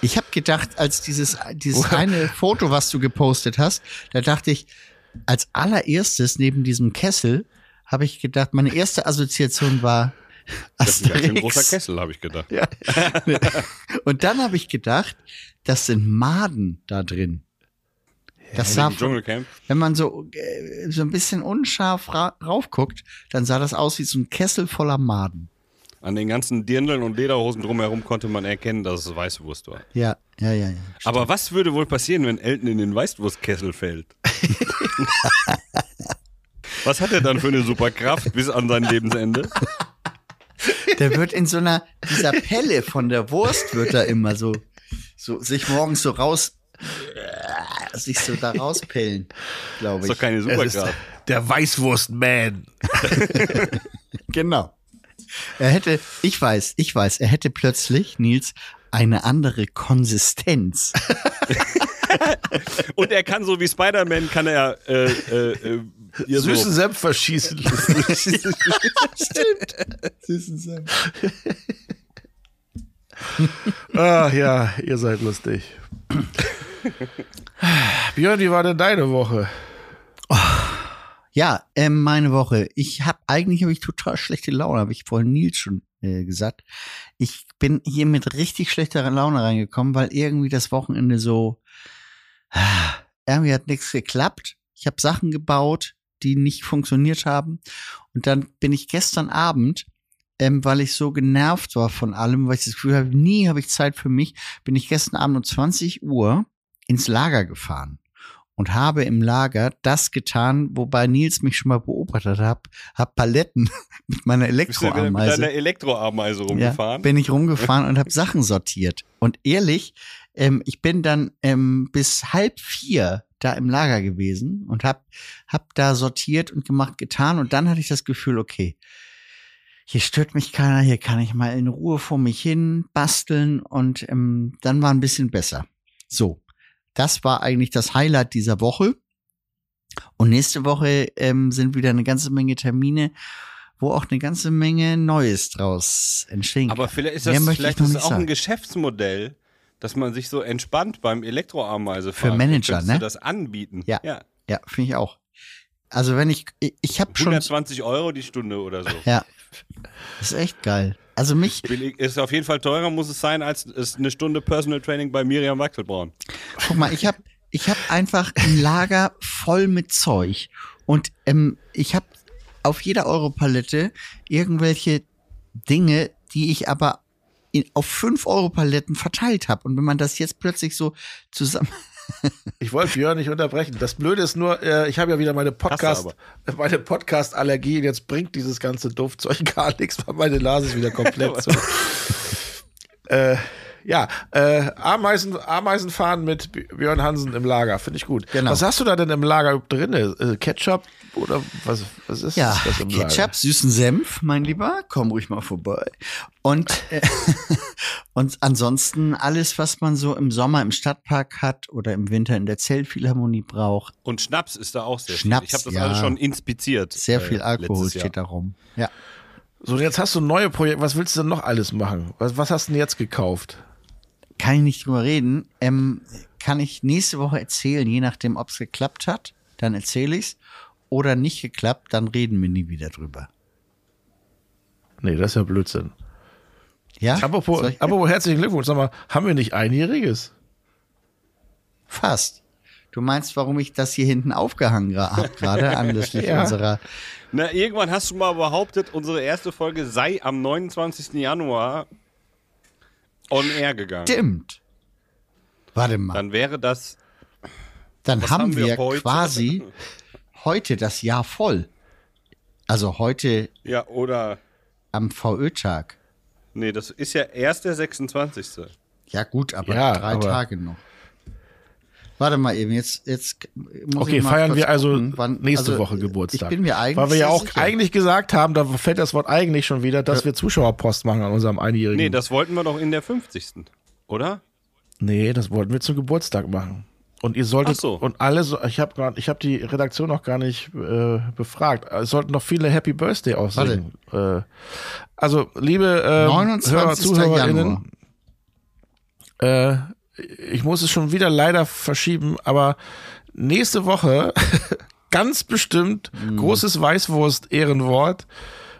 Ich habe gedacht, als dieses, dieses eine Foto, was du gepostet hast, da dachte ich, als allererstes neben diesem Kessel habe ich gedacht, meine erste Assoziation war Das ist ein ganz schön Asterix. großer Kessel, habe ich gedacht. Und dann habe ich gedacht, das sind Maden da drin. Das sah, wenn man so, äh, so ein bisschen unscharf ra raufguckt, dann sah das aus wie so ein Kessel voller Maden. An den ganzen Dirndeln und Lederhosen drumherum konnte man erkennen, dass es Weißwurst war. Ja, ja, ja, ja. Aber was würde wohl passieren, wenn Elton in den Weißwurstkessel fällt? was hat er dann für eine Superkraft bis an sein Lebensende? Der wird in so einer, dieser Pelle von der Wurst wird da immer so, so, sich morgens so raus, sich so da rauspellen, glaube Ist doch ich. keine Es ist Superkraft. der Weißwurst-Man. Genau. Er hätte, ich weiß, ich weiß, er hätte plötzlich, Nils, eine andere Konsistenz. Und er kann so wie Spider-Man, kann er äh, äh, äh, Süßen so, Senf verschießen. Süßen Senf. Ach ja, ihr seid lustig. Björn, wie war denn deine Woche? Ja, ähm, meine Woche. Ich habe eigentlich habe ich total schlechte Laune, habe ich vorhin Nils schon äh, gesagt. Ich bin hier mit richtig schlechter Laune reingekommen, weil irgendwie das Wochenende so ah, irgendwie hat nichts geklappt. Ich habe Sachen gebaut, die nicht funktioniert haben und dann bin ich gestern Abend ähm, weil ich so genervt war von allem, weil ich das Gefühl habe, nie habe ich Zeit für mich, bin ich gestern Abend um 20 Uhr ins Lager gefahren und habe im Lager das getan, wobei Nils mich schon mal beobachtet hat, hab Paletten mit meiner bist du wieder mit Elektroameise. deiner Elektroameise Ja, rumgefahren? bin ich rumgefahren und habe Sachen sortiert. Und ehrlich, ähm, ich bin dann ähm, bis halb vier da im Lager gewesen und hab, hab da sortiert und gemacht, getan. Und dann hatte ich das Gefühl, okay, hier stört mich keiner, hier kann ich mal in Ruhe vor mich hin basteln und ähm, dann war ein bisschen besser. So, das war eigentlich das Highlight dieser Woche. Und nächste Woche ähm, sind wieder eine ganze Menge Termine, wo auch eine ganze Menge Neues draus entstehen Aber kann. vielleicht ist das, vielleicht ist das auch ein sagen. Geschäftsmodell, dass man sich so entspannt beim Elektroameise Für Manager, ne? Das anbieten. Ja. ja. Ja, finde ich auch. Also wenn ich, ich, ich habe schon, 120 Euro die Stunde oder so. ja, das ist echt geil. Also mich, Billig, ist auf jeden Fall teurer, muss es sein, als ist eine Stunde Personal Training bei Miriam Wachtelbraun. guck mal, ich habe ich hab einfach ein Lager voll mit Zeug und ähm, ich habe auf jeder Europalette irgendwelche Dinge, die ich aber in, auf 5 Euro Paletten verteilt habe. Und wenn man das jetzt plötzlich so zusammen, Ich wollte Björn nicht unterbrechen. Das Blöde ist nur, äh, ich habe ja wieder meine Podcast, meine Podcast-Allergie und jetzt bringt dieses ganze Duftzeug gar nichts, weil meine Nase ist wieder komplett zu. äh, Ja, äh, Ameisen, Ameisenfahren mit Björn Hansen im Lager, finde ich gut. Genau. Was hast du da denn im Lager drin? Äh, Ketchup oder was, was ist Ja, das im Ketchup, Lager? süßen Senf, mein Lieber, komm ruhig mal vorbei. Und, äh, und ansonsten alles, was man so im Sommer im Stadtpark hat oder im Winter in der Zeltphilharmonie braucht. Und Schnaps ist da auch sehr Schnaps, viel. Ich habe das ja. alles schon inspiziert. Sehr äh, viel Alkohol steht da rum. Ja. So, und jetzt hast du neue Projekte. Was willst du denn noch alles machen? Was, was hast du denn jetzt gekauft? Kann ich nicht drüber reden. Ähm, kann ich nächste Woche erzählen, je nachdem, ob es geklappt hat, dann erzähle ich's. Oder nicht geklappt, dann reden wir nie wieder drüber. Nee, das ist ja Blödsinn. Ja? Apropos, ich- apropos herzlichen Glückwunsch. Sag mal, haben wir nicht einjähriges? Fast. Du meinst, warum ich das hier hinten aufgehangen habe, gerade anlässlich Ja. unserer Na, irgendwann hast du mal behauptet, unsere erste Folge sei am 29. Januar on air gegangen. Stimmt. Warte mal. Dann, Dann wäre das. haben, haben wir wir, heute? quasi heute das Jahr voll. Also heute Ja, oder. am VÖ-Tag. Nee, das ist ja erst der 26. Ja, gut, aber Ja, drei aber- Tage noch. Warte mal eben, jetzt, jetzt muss Okay, ich mal feiern wir also gucken, wann- nächste also, Woche Geburtstag. Ich bin mir eigentlich Weil wir ja auch sicher. eigentlich gesagt haben, da fällt das Wort eigentlich schon wieder, dass wir Zuschauerpost machen an unserem einjährigen. Nee, das wollten wir doch in der 50. Oder? Nee, das wollten wir zum Geburtstag machen. Und ihr solltet Ach so. und alle so, ich habe gerade, ich habe die Redaktion noch gar nicht äh, befragt. Es sollten noch viele Happy Birthday aussingen. Äh, also liebe äh, 29. Hörer, ZuhörerInnen, äh, ich muss es schon wieder leider verschieben, aber nächste Woche ganz bestimmt Mhm. großes Weißwurst Ehrenwort.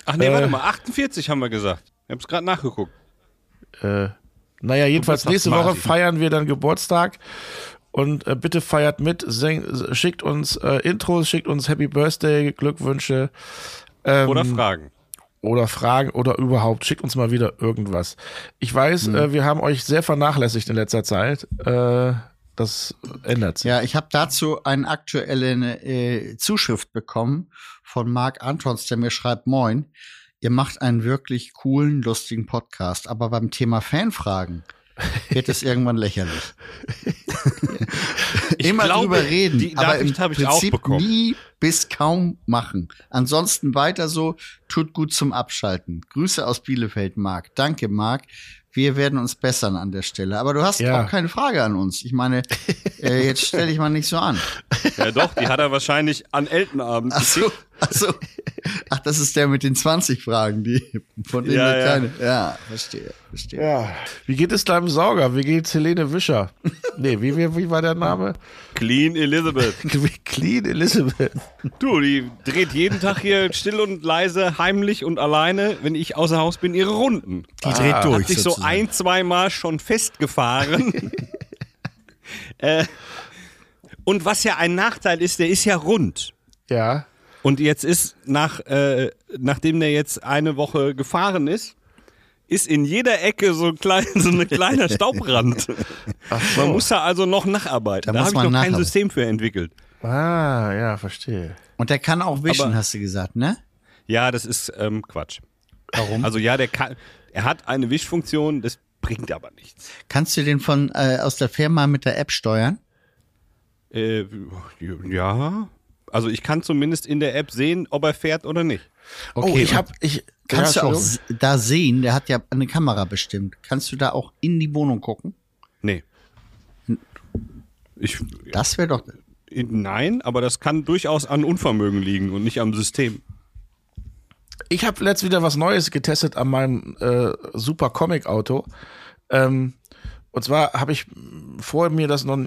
Ach nee, Äh. warte mal, 48 haben wir gesagt. Ich hab's gerade nachgeguckt. Äh, naja, jedenfalls nächste Woche feiern wir dann Geburtstag. Und äh, bitte feiert mit, sing, schickt uns äh, Intros, schickt uns Happy Birthday, Glückwünsche. Ähm, Oder Fragen. oder Fragen oder überhaupt, schickt uns mal wieder irgendwas. Ich weiß, Mhm. äh, wir haben euch sehr vernachlässigt in letzter Zeit. Äh, das ändert sich. Ja, ich habe dazu eine aktuelle äh, Zuschrift bekommen von Marc Antons, der mir schreibt, moin, ihr macht einen wirklich coolen, lustigen Podcast, aber beim Thema Fanfragen wird es irgendwann lächerlich. Immer glaube, drüber reden, die aber im ich Prinzip bekommen. nie bis kaum machen. Ansonsten weiter so, tut gut zum Abschalten. Grüße aus Bielefeld, Marc. Danke, Marc. Wir werden uns bessern an der Stelle. Aber du hast Ja. auch keine Frage an uns. Ich meine, äh, jetzt stell dich mal nicht so an. Ja doch, die hat er wahrscheinlich an Eltenabend Ach so, ach so. Ach, das ist der mit den 20 Fragen, die, von denen Ja, wir ja. keine. Ja, verstehe, verstehe. Ja. Wie geht es deinem Sauger? Wie geht's Helene Wischer? nee, wie, wie, wie war der Name? Clean Elizabeth. Clean Elizabeth. Du, die dreht jeden Tag hier still und leise, heimlich und alleine, wenn ich außer Haus bin, ihre Runden. Die dreht durch. Hat sich so sozusagen. ein, zwei Mal schon festgefahren. äh, und was ja ein Nachteil ist, der ist ja rund. Ja. Und jetzt ist, nach, äh, nachdem der jetzt eine Woche gefahren ist, ist in jeder Ecke so, ein klein, so ein kleiner Staubrand. Man muss da also noch nacharbeiten. Da Da, muss habe ich man noch kein nacharbeiten. System für entwickelt. Ah, ja, verstehe. Und der kann auch wischen, Aber- hast du gesagt, ne? Ja, das ist ähm, Quatsch. Warum? Also ja, der kann, er hat eine Wischfunktion, das bringt aber nichts. Kannst du den von äh, aus der Firma mit der App steuern? Äh, ja, also ich kann zumindest in der App sehen, ob er fährt oder nicht. oh, Okay, ich habe ich Kannst ja, du auch da sehen, der hat ja eine Kamera bestimmt. Kannst du da auch in die Wohnung gucken? Nee. Ich, Das wäre doch. nein, aber das kann durchaus an Unvermögen liegen und nicht am System. Ich habe letzt wieder was Neues getestet an meinem äh, Super Comic Auto. Ähm, und zwar habe ich vor mir das noch,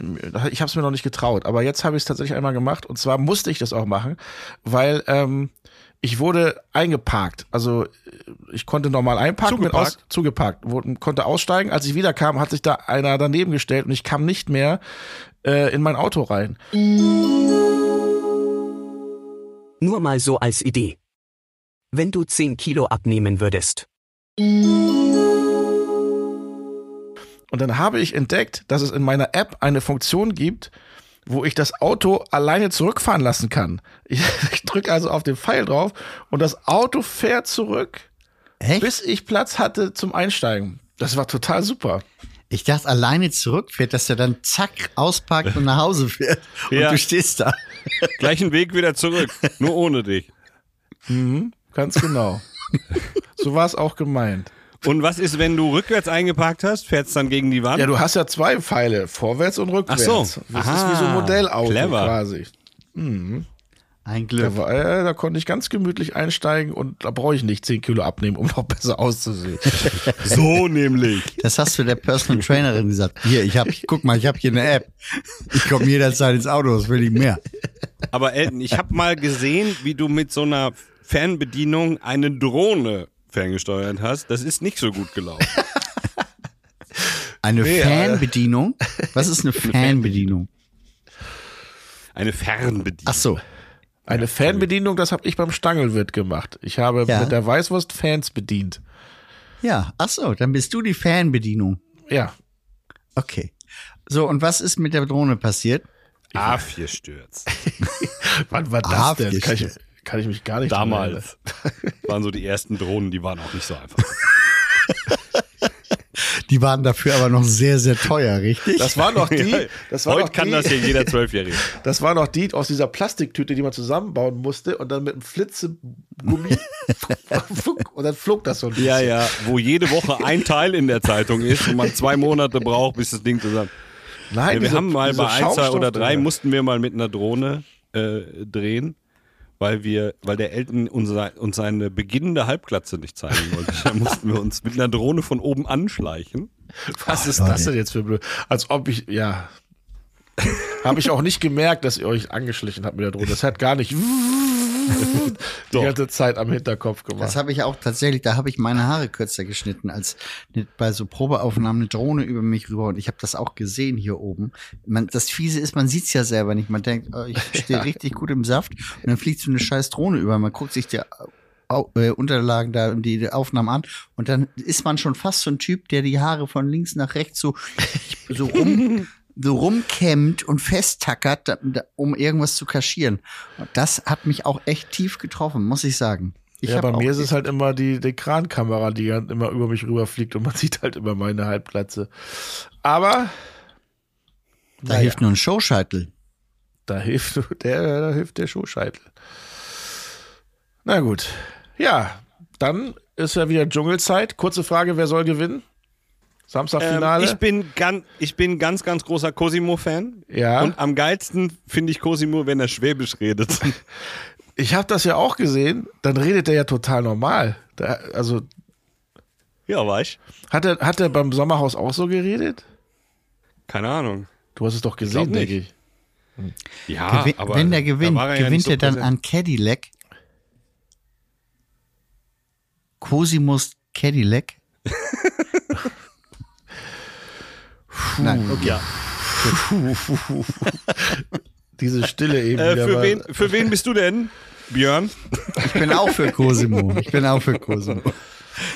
ich habe es mir noch nicht getraut, aber jetzt habe ich es tatsächlich einmal gemacht. Und zwar musste ich das auch machen, weil ähm, ich wurde eingeparkt. Also äh, ich konnte normal einparken, Zugeparkt? aus, zugeparkt, wurde, konnte aussteigen. Als ich wiederkam, hat sich da einer daneben gestellt und ich kam nicht mehr äh, in mein Auto rein. Nur mal so als Idee. Wenn du 10 Kilo abnehmen würdest. Und dann habe ich entdeckt, dass es in meiner App eine Funktion gibt, wo ich das Auto alleine zurückfahren lassen kann. Ich, ich drücke also auf den Pfeil drauf und das Auto fährt zurück, Echt? bis ich Platz hatte zum Einsteigen. Das war total super. Ich dachte, alleine zurückfährt, dass er dann zack auspackt und nach Hause fährt. Und Ja. du stehst da. Gleichen Weg wieder zurück. Nur ohne dich. Ganz genau. so war es auch gemeint. Und was ist, wenn du rückwärts eingeparkt hast? Fährst dann gegen die Wand? Ja, du hast ja zwei Pfeile, vorwärts und rückwärts. Ach so. Das Aha. ist wie so ein Modellauto Clever. quasi. Ein Glück. Da, war, äh, da konnte ich ganz gemütlich einsteigen und da brauche ich nicht 10 Kilo abnehmen, um noch besser auszusehen. so nämlich. Das hast du der Personal Trainerin gesagt. Hier, ich hab, guck mal, ich habe hier eine App. Ich komme jederzeit ins Auto, was will ich mehr? Aber Elton, ich habe mal gesehen, wie du mit so einer Fernbedienung eine Drohne ferngesteuert hast. Das ist nicht so gut gelaufen. Eine Nee, Fanbedienung? Was ist eine Fanbedienung? Eine Fernbedienung. Ach so. Eine Fanbedienung, das habe ich beim Stangelwirt gemacht. Ich habe Ja. mit der Weißwurst Fans bedient. Ja, ach so, dann bist du die Fanbedienung. Ja, Okay. So, und was ist mit der Drohne passiert? A4 stürzt. wann war das denn? Kann ich. Kann ich mich gar nicht. Damals waren so die ersten Drohnen, die waren auch nicht so einfach. Die waren dafür aber noch sehr, sehr teuer, richtig? Das war noch die, das war Heute noch kann die, das hier jeder Zwölfjährige. das war noch die aus dieser Plastiktüte, die man zusammenbauen musste und dann mit einem Flitzegummi und dann flog das so ein bisschen. Ja, ja, wo jede Woche ein Teil in der Zeitung ist und man zwei Monate braucht, bis das Ding zusammen. Nein, Ja, wir diese- haben mal diese bei 1, 2 oder 3 mussten wir mal mit einer Drohne äh, drehen, weil wir, weil der Elton unser, uns seine beginnende Halbglatze nicht zeigen wollte. Da mussten wir uns mit einer Drohne von oben anschleichen. Was ist das denn jetzt für blöd? Als ob ich, ja. Habe ich auch nicht gemerkt, dass ihr euch angeschlichen habt mit der Drohne. Das hat gar nicht die ganze Zeit am Hinterkopf gemacht. Das habe ich auch tatsächlich, da habe ich meine Haare kürzer geschnitten, als bei so Probeaufnahmen eine Drohne über mich rüber und ich habe das auch gesehen hier oben. Man, das Fiese ist, man sieht's ja selber nicht. Man denkt, oh, ich stehe richtig gut im Saft und dann fliegt so eine scheiß Drohne über. Man guckt sich die äh, Unterlagen da und die, die Aufnahmen an und dann ist man schon fast so ein Typ, der die Haare von links nach rechts so, so rum so rumkämmt und festtackert, um irgendwas zu kaschieren. Und das hat mich auch echt tief getroffen, muss ich sagen. Ich ja, bei mir ist es halt immer die, die Krankamera, die dann immer über mich rüberfliegt und man sieht halt immer meine Halbglatze. Aber Da Naja. hilft nur ein Showscheitel. da hilft der, da hilft der Schuhscheitel. Na gut. Ja, dann ist ja wieder Dschungelzeit. Kurze Frage, wer soll gewinnen? Samstagfinale? Ähm, ich, bin ganz, ich bin ganz, ganz großer Cosimo-Fan. Ja. Und am geilsten finde ich Cosimo, wenn er Schwäbisch redet. Ich habe das ja auch gesehen. Dann redet er ja total normal. Da, also ja, weißt hat er, hat er beim Sommerhaus auch so geredet? Keine Ahnung. Du hast es doch gesehen, denke ich. Ja, Gewin aber wenn der gewinnt, war er ja gewinnt nicht so er dann präsent. an Cadillac. Cosimos Cadillac. Nein, okay. Ja. Diese Stille eben Äh, für, wen, für wen bist du denn, Björn? Ich bin auch für Cosimo. Ich bin auch für Cosimo.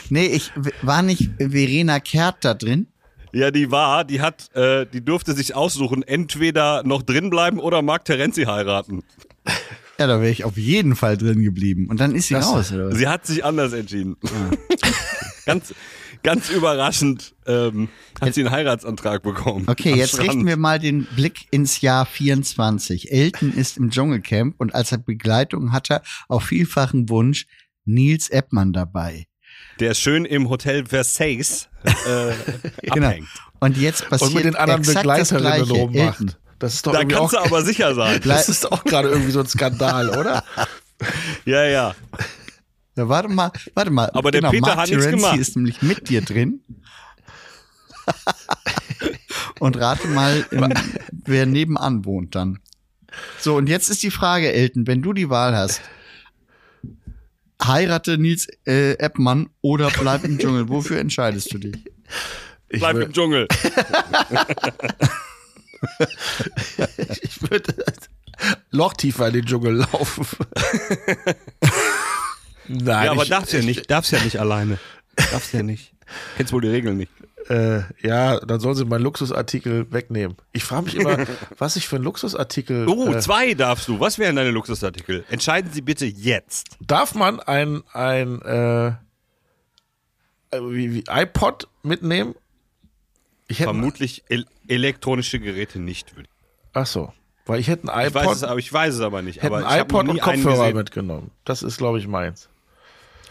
Nee, ich war nicht Verena Kehrt da drin. Ja, die war, die hat, äh, die durfte sich aussuchen, entweder noch drin bleiben oder Marc Terenzi heiraten. Ja, da wäre ich auf jeden Fall drin geblieben. Und dann ist sie Das- raus, oder was? Sie hat sich anders entschieden. ganz, ganz überraschend ähm, hat sie einen Heiratsantrag bekommen. Okay, jetzt Strand. richten wir mal den Blick ins Jahr 24. Elton ist im Dschungelcamp und als Begleitung hat er auf vielfachen Wunsch Nils Eppmann dabei. Der schön im Hotel Versailles äh, Genau. abhängt. Und jetzt passiert und mit den anderen Begleiterinnen rummacht. Elton, Das ist doch Da kannst auch, du aber sicher sein. das ist auch gerade irgendwie so ein Skandal, oder? Ja, ja. Ja, warte mal, warte mal. Aber der Peter Mark hat nichts Terenzi gemacht. ist nämlich mit dir drin. und rate mal, in, wer nebenan wohnt dann. So, und jetzt ist die Frage, Elton, wenn du die Wahl hast, heirate Nils äh, Eppmann oder bleib im Dschungel, wofür entscheidest du dich? Ich Bleib im Dschungel. Ich würde Loch tiefer in den Dschungel laufen. Nein, Ja, aber ich, darfst ja nicht, darfst ja nicht alleine. Darfst ja nicht. Kennst wohl die Regeln nicht. Äh, ja, dann sollen sie meinen Luxusartikel wegnehmen. Ich frage mich immer, was ich für einen Luxusartikel. Oh, äh, zwei darfst du. Was wären deine Luxusartikel? Entscheiden Sie bitte jetzt. darf man ein, ein äh, äh, wie, wie iPod mitnehmen? Ich hätte, Vermutlich el elektronische Geräte nicht. ich- ach so, weil ich hätte ein Ich weiß iPod, es, aber ich weiß es aber nicht. hätte aber ein ich iPod und Kopfhörer mitgenommen. Das ist, glaube ich, meins.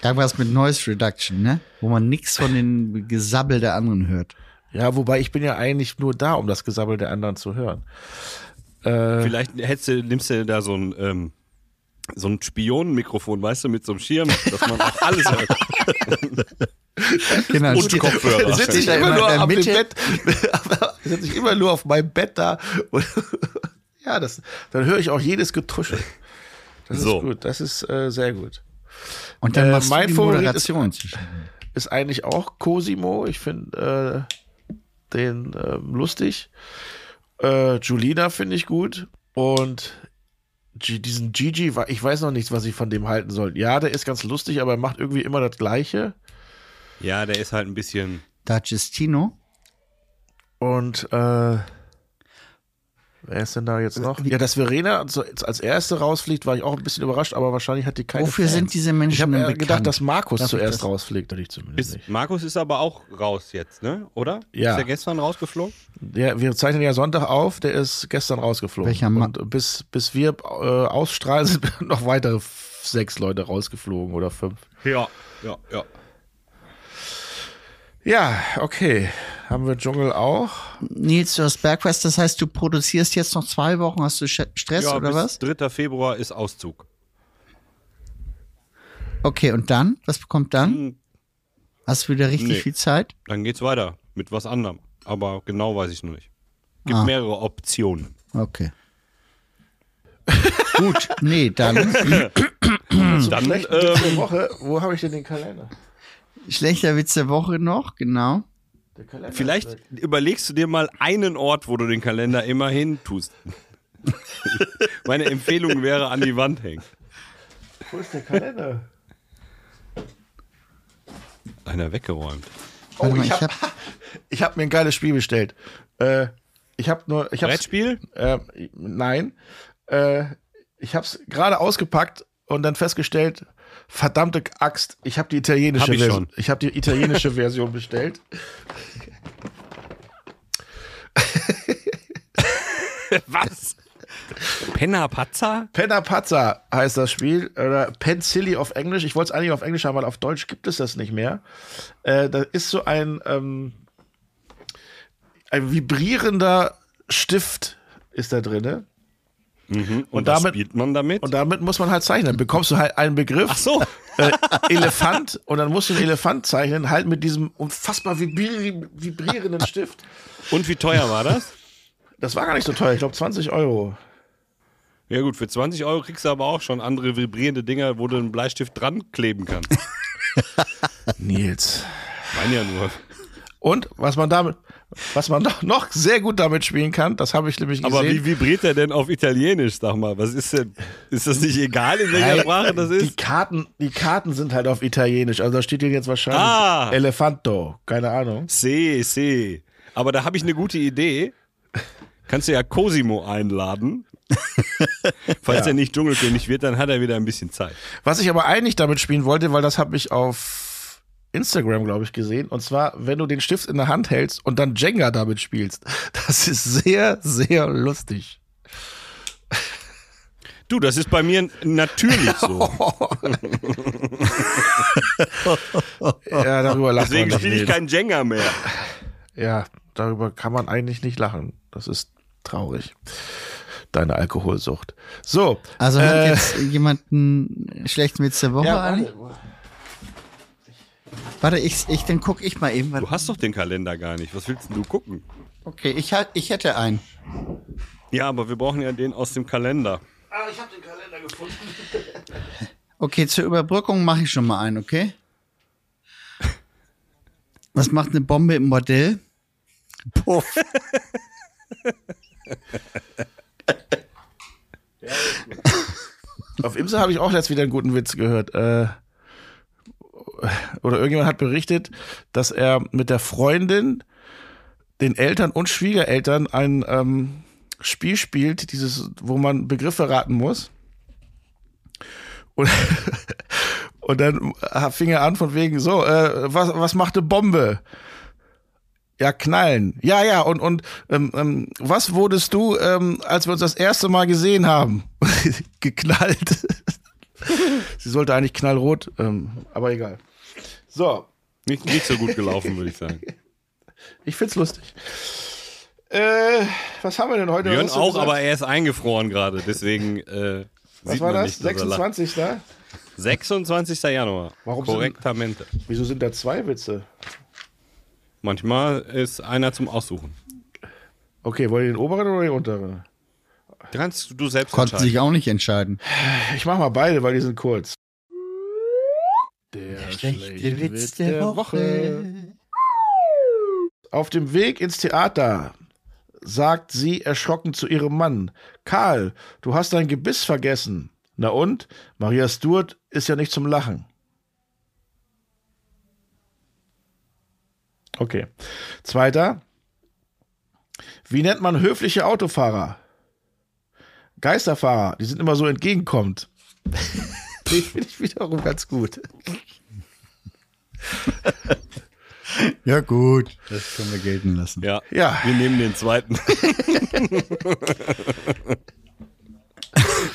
Irgendwas mit Noise Reduction, ne? Wo man nichts von den Gesabbel der anderen hört. Ja, wobei ich bin ja eigentlich nur da, um das Gesabbel der anderen zu hören. Äh, Vielleicht hättest du, nimmst du da so ein, ähm, so ein Spionenmikrofon, weißt du, mit so einem Schirm, dass man auch alles hört. Genau. Und Kopfhörer. sitze ich da immer nur auf dem. Bett, sitze ich immer nur auf meinem Bett da. Und ja, das, dann höre ich auch jedes Getuschel. Das So. ist gut, das ist äh, sehr gut. Und dann Äh, machst mein du die Favorit ist- Moderation zwischen. Ist eigentlich auch Cosimo. Ich finde äh, den äh, lustig. Äh, Julina finde ich gut. Und G diesen Gigi, ich weiß noch nicht, was ich von dem halten soll. Ja, der ist ganz lustig, aber er macht irgendwie immer das Gleiche. Ja, der ist halt ein bisschen. Da Gestino. Und äh, wer ist denn da jetzt noch? Ja, dass Verena als erste rausfliegt, war ich auch ein bisschen überrascht, aber wahrscheinlich hat die keine Wofür Fans. sind diese Menschen Ich habe denn bekannt? gedacht, dass Markus Darf zuerst das- rausfliegt, oder ich zumindest Ist, nicht. Markus ist aber auch raus jetzt, ne? Oder? Ja. Ist der gestern rausgeflogen? Der, wir zeichnen ja Sonntag auf, der ist gestern rausgeflogen. Welcher Ma- Und bis, bis wir äh, ausstrahlen, sind noch weitere sechs Leute rausgeflogen oder fünf. Ja. Ja, ja. Ja, okay. Haben wir Dschungel auch? Nils, du hast Bergfest, das heißt, du produzierst jetzt noch zwei Wochen, hast du Stress ja oder bis was? 3. Februar ist Auszug. Okay, und dann? Was kommt dann? Hm, Hast du wieder richtig Nee. viel Zeit? Dann geht's weiter mit was anderem. Aber genau weiß ich noch nicht. Gibt Ah. mehrere Optionen. Okay. Gut, nee, dann Dann, Witz der Woche. Wo habe ich denn den Kalender? Schlechter Witz der Woche noch, genau. Vielleicht überlegst du dir mal einen Ort, wo du den Kalender immer hin tust. Meine Empfehlung wäre an die Wand hängen. Wo ist der Kalender? Einer weggeräumt. Oh, mal, ich habe ich hab mir ein geiles Spiel bestellt. Äh, ich habe nur, ich hab's, Brettspiel? äh, nein, äh, ich habe es gerade ausgepackt und dann festgestellt, verdammte Axt, ich habe die italienische Hab ich Version. Ich habe die italienische Version bestellt. Was? Penna Pazza? Penna Pazza heißt das Spiel oder Pen Silly auf Englisch. Ich wollte es eigentlich auf Englisch haben, weil auf Deutsch gibt es das nicht mehr. Äh, da ist so ein ähm, ein vibrierender Stift ist da drinne. Und, Und damit- spielt man damit? Und damit muss man halt zeichnen. Dann bekommst du halt einen Begriff, Ach so. äh, Elefant, und dann musst du einen Elefant zeichnen, halt mit diesem unfassbar vibri vibrierenden Stift. Und wie teuer war das? Das war gar nicht so teuer, ich glaube 20 Euro. Ja gut, für 20 Euro kriegst du aber auch schon andere vibrierende Dinger, wo du einen Bleistift dran kleben kannst. Nils. Meine ja nur. Und was man damit, was man noch, noch sehr gut damit spielen kann, das habe ich nämlich gesehen. Aber wie vibriert der denn auf Italienisch, sag mal? Was ist denn? Ist das nicht egal, in welcher Sprache das Die ist? Karten, die Karten sind halt auf Italienisch. Also da steht hier jetzt wahrscheinlich Ah. Elefanto. Keine Ahnung. See, see. Aber da habe ich eine gute Idee. Kannst du ja Cosimo einladen. Falls Ja. er nicht Dschungelkönig wird, dann hat er wieder ein bisschen Zeit. Was ich aber eigentlich damit spielen wollte, weil das habe ich auf Instagram, glaube ich, gesehen. Und zwar, wenn du den Stift in der Hand hältst und dann Jenga damit spielst. Das ist sehr, sehr lustig. Du, das ist bei mir natürlich so. Ja, darüber lacht Deswegen spiele ich kein Jenga mehr. Ja, darüber kann man eigentlich nicht lachen. Das ist traurig. Deine Alkoholsucht. So. Also hat äh, jetzt jemand einen schlechten Witz der Woche ja, an? Warte. Warte, ich, ich, dann guck ich mal eben. Du hast doch den Kalender gar nicht. Was willst denn du gucken? Okay, ich, ich hätte einen. Ja, aber wir brauchen ja den aus dem Kalender. Ah, ich habe den Kalender gefunden. Okay, zur Überbrückung mache ich schon mal einen, okay? Was macht eine Bombe im Bordell? Puff. Auf Imse habe ich auch letzt wieder einen guten Witz gehört. Äh, oder irgendjemand hat berichtet, dass er mit der Freundin, den Eltern und Schwiegereltern ein ähm, Spiel spielt, dieses, wo man Begriffe raten muss. Und, und dann fing er an von wegen, so, äh, was, was macht eine Bombe? Ja, knallen. Ja, ja, und, und ähm, ähm, was wurdest du, ähm, als wir uns das erste Mal gesehen haben? Geknallt. Sie sollte eigentlich knallrot, ähm, aber egal. So, Nicht, nicht so gut gelaufen, würde ich sagen. ich find's lustig. Äh, was haben wir denn heute? Björn auch, gesagt? aber er ist eingefroren gerade, deswegen äh, Was sieht war man das? nicht, dass er lacht. 26. Da? 26. Januar. Warum sind- Korrektamente. Wieso sind da zwei Witze? Manchmal ist einer zum Aussuchen. Okay, wollt ihr den oberen oder den unteren? Kannst du selbst Konnten sich entscheiden. auch nicht entscheiden. Ich mach mal beide, weil die sind kurz. Der, Auf dem Weg ins Theater sagt sie erschrocken zu ihrem Mann: Karl, du hast dein Gebiss vergessen. Na und? Maria Stuart ist ja nicht zum Lachen. Okay. Zweiter. Wie nennt man höfliche Autofahrer? Geisterfahrer, die sind immer so entgegenkommend. Den finde ich wiederum ganz gut. Ja, gut. Das können wir gelten lassen. Ja. Ja. Wir nehmen den zweiten.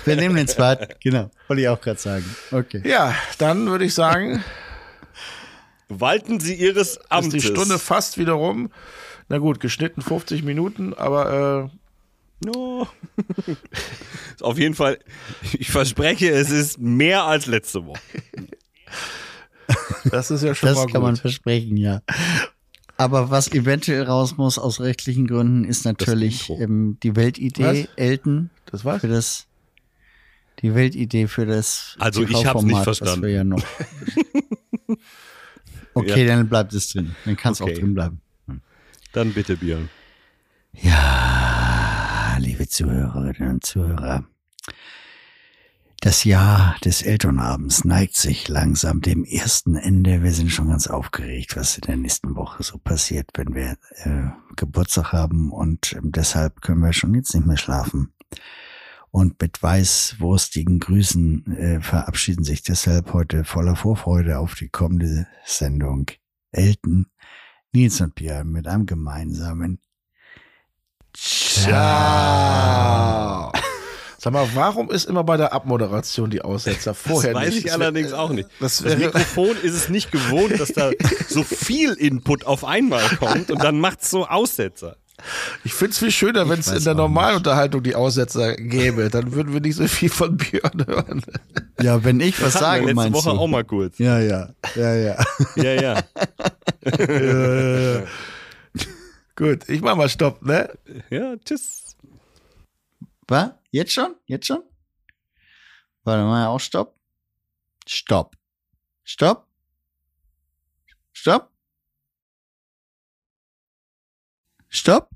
Wir nehmen den zweiten. Genau. Wollte ich auch gerade sagen. Okay. Ja, dann würde ich sagen, Walten Sie Ihres ist Amtes. die Stunde fast wieder rum. Na gut, geschnitten 50 Minuten, aber No. Auf jeden Fall, ich verspreche, es ist mehr als letzte Woche. das ist ja schon Das mal kann man gut. versprechen, ja. Aber was eventuell raus muss aus rechtlichen Gründen, ist natürlich ähm, die Weltidee, Was? Elton, Das war's? für das, die Weltidee für das Also ich hab's TV-Format, nicht verstanden. ja noch. Okay, dann bleibt es drin. Dann kann es Okay. auch drin bleiben. Dann bitte, Björn. Ja, Zuhörerinnen und Zuhörer. Das Jahr des Elternabends neigt sich langsam dem ersten Ende. Wir sind schon ganz aufgeregt, was in der nächsten Woche so passiert, wenn wir äh, Geburtstag haben und ähm, deshalb können wir schon jetzt nicht mehr schlafen. Und mit weißwurstigen Grüßen äh, verabschieden sich deshalb heute voller Vorfreude auf die kommende Sendung Elton, Nils und Björn mit einem gemeinsamen Ciao. Sag mal, warum ist immer bei der Abmoderation die Aussetzer vorher das weiß nicht? ich allerdings auch nicht. das Das, Mikrofon ist es nicht gewohnt, dass da so viel Input auf einmal kommt und dann macht's so Aussetzer. Ich finde es viel schöner, wenn es in der normalen Unterhaltung die Aussetzer gäbe. Dann würden wir nicht so viel von Björn hören. Ja, wenn ich was Das sage, wir letzte meinst Woche du? auch mal kurz. Ja, ja, ja, ja. Ja, ja. Gut, ich mach mal Stopp, ne? Ja, tschüss. Was? Jetzt schon? Jetzt schon? Warte mal, auch Stopp. Stopp. Stopp. Stopp. Stopp.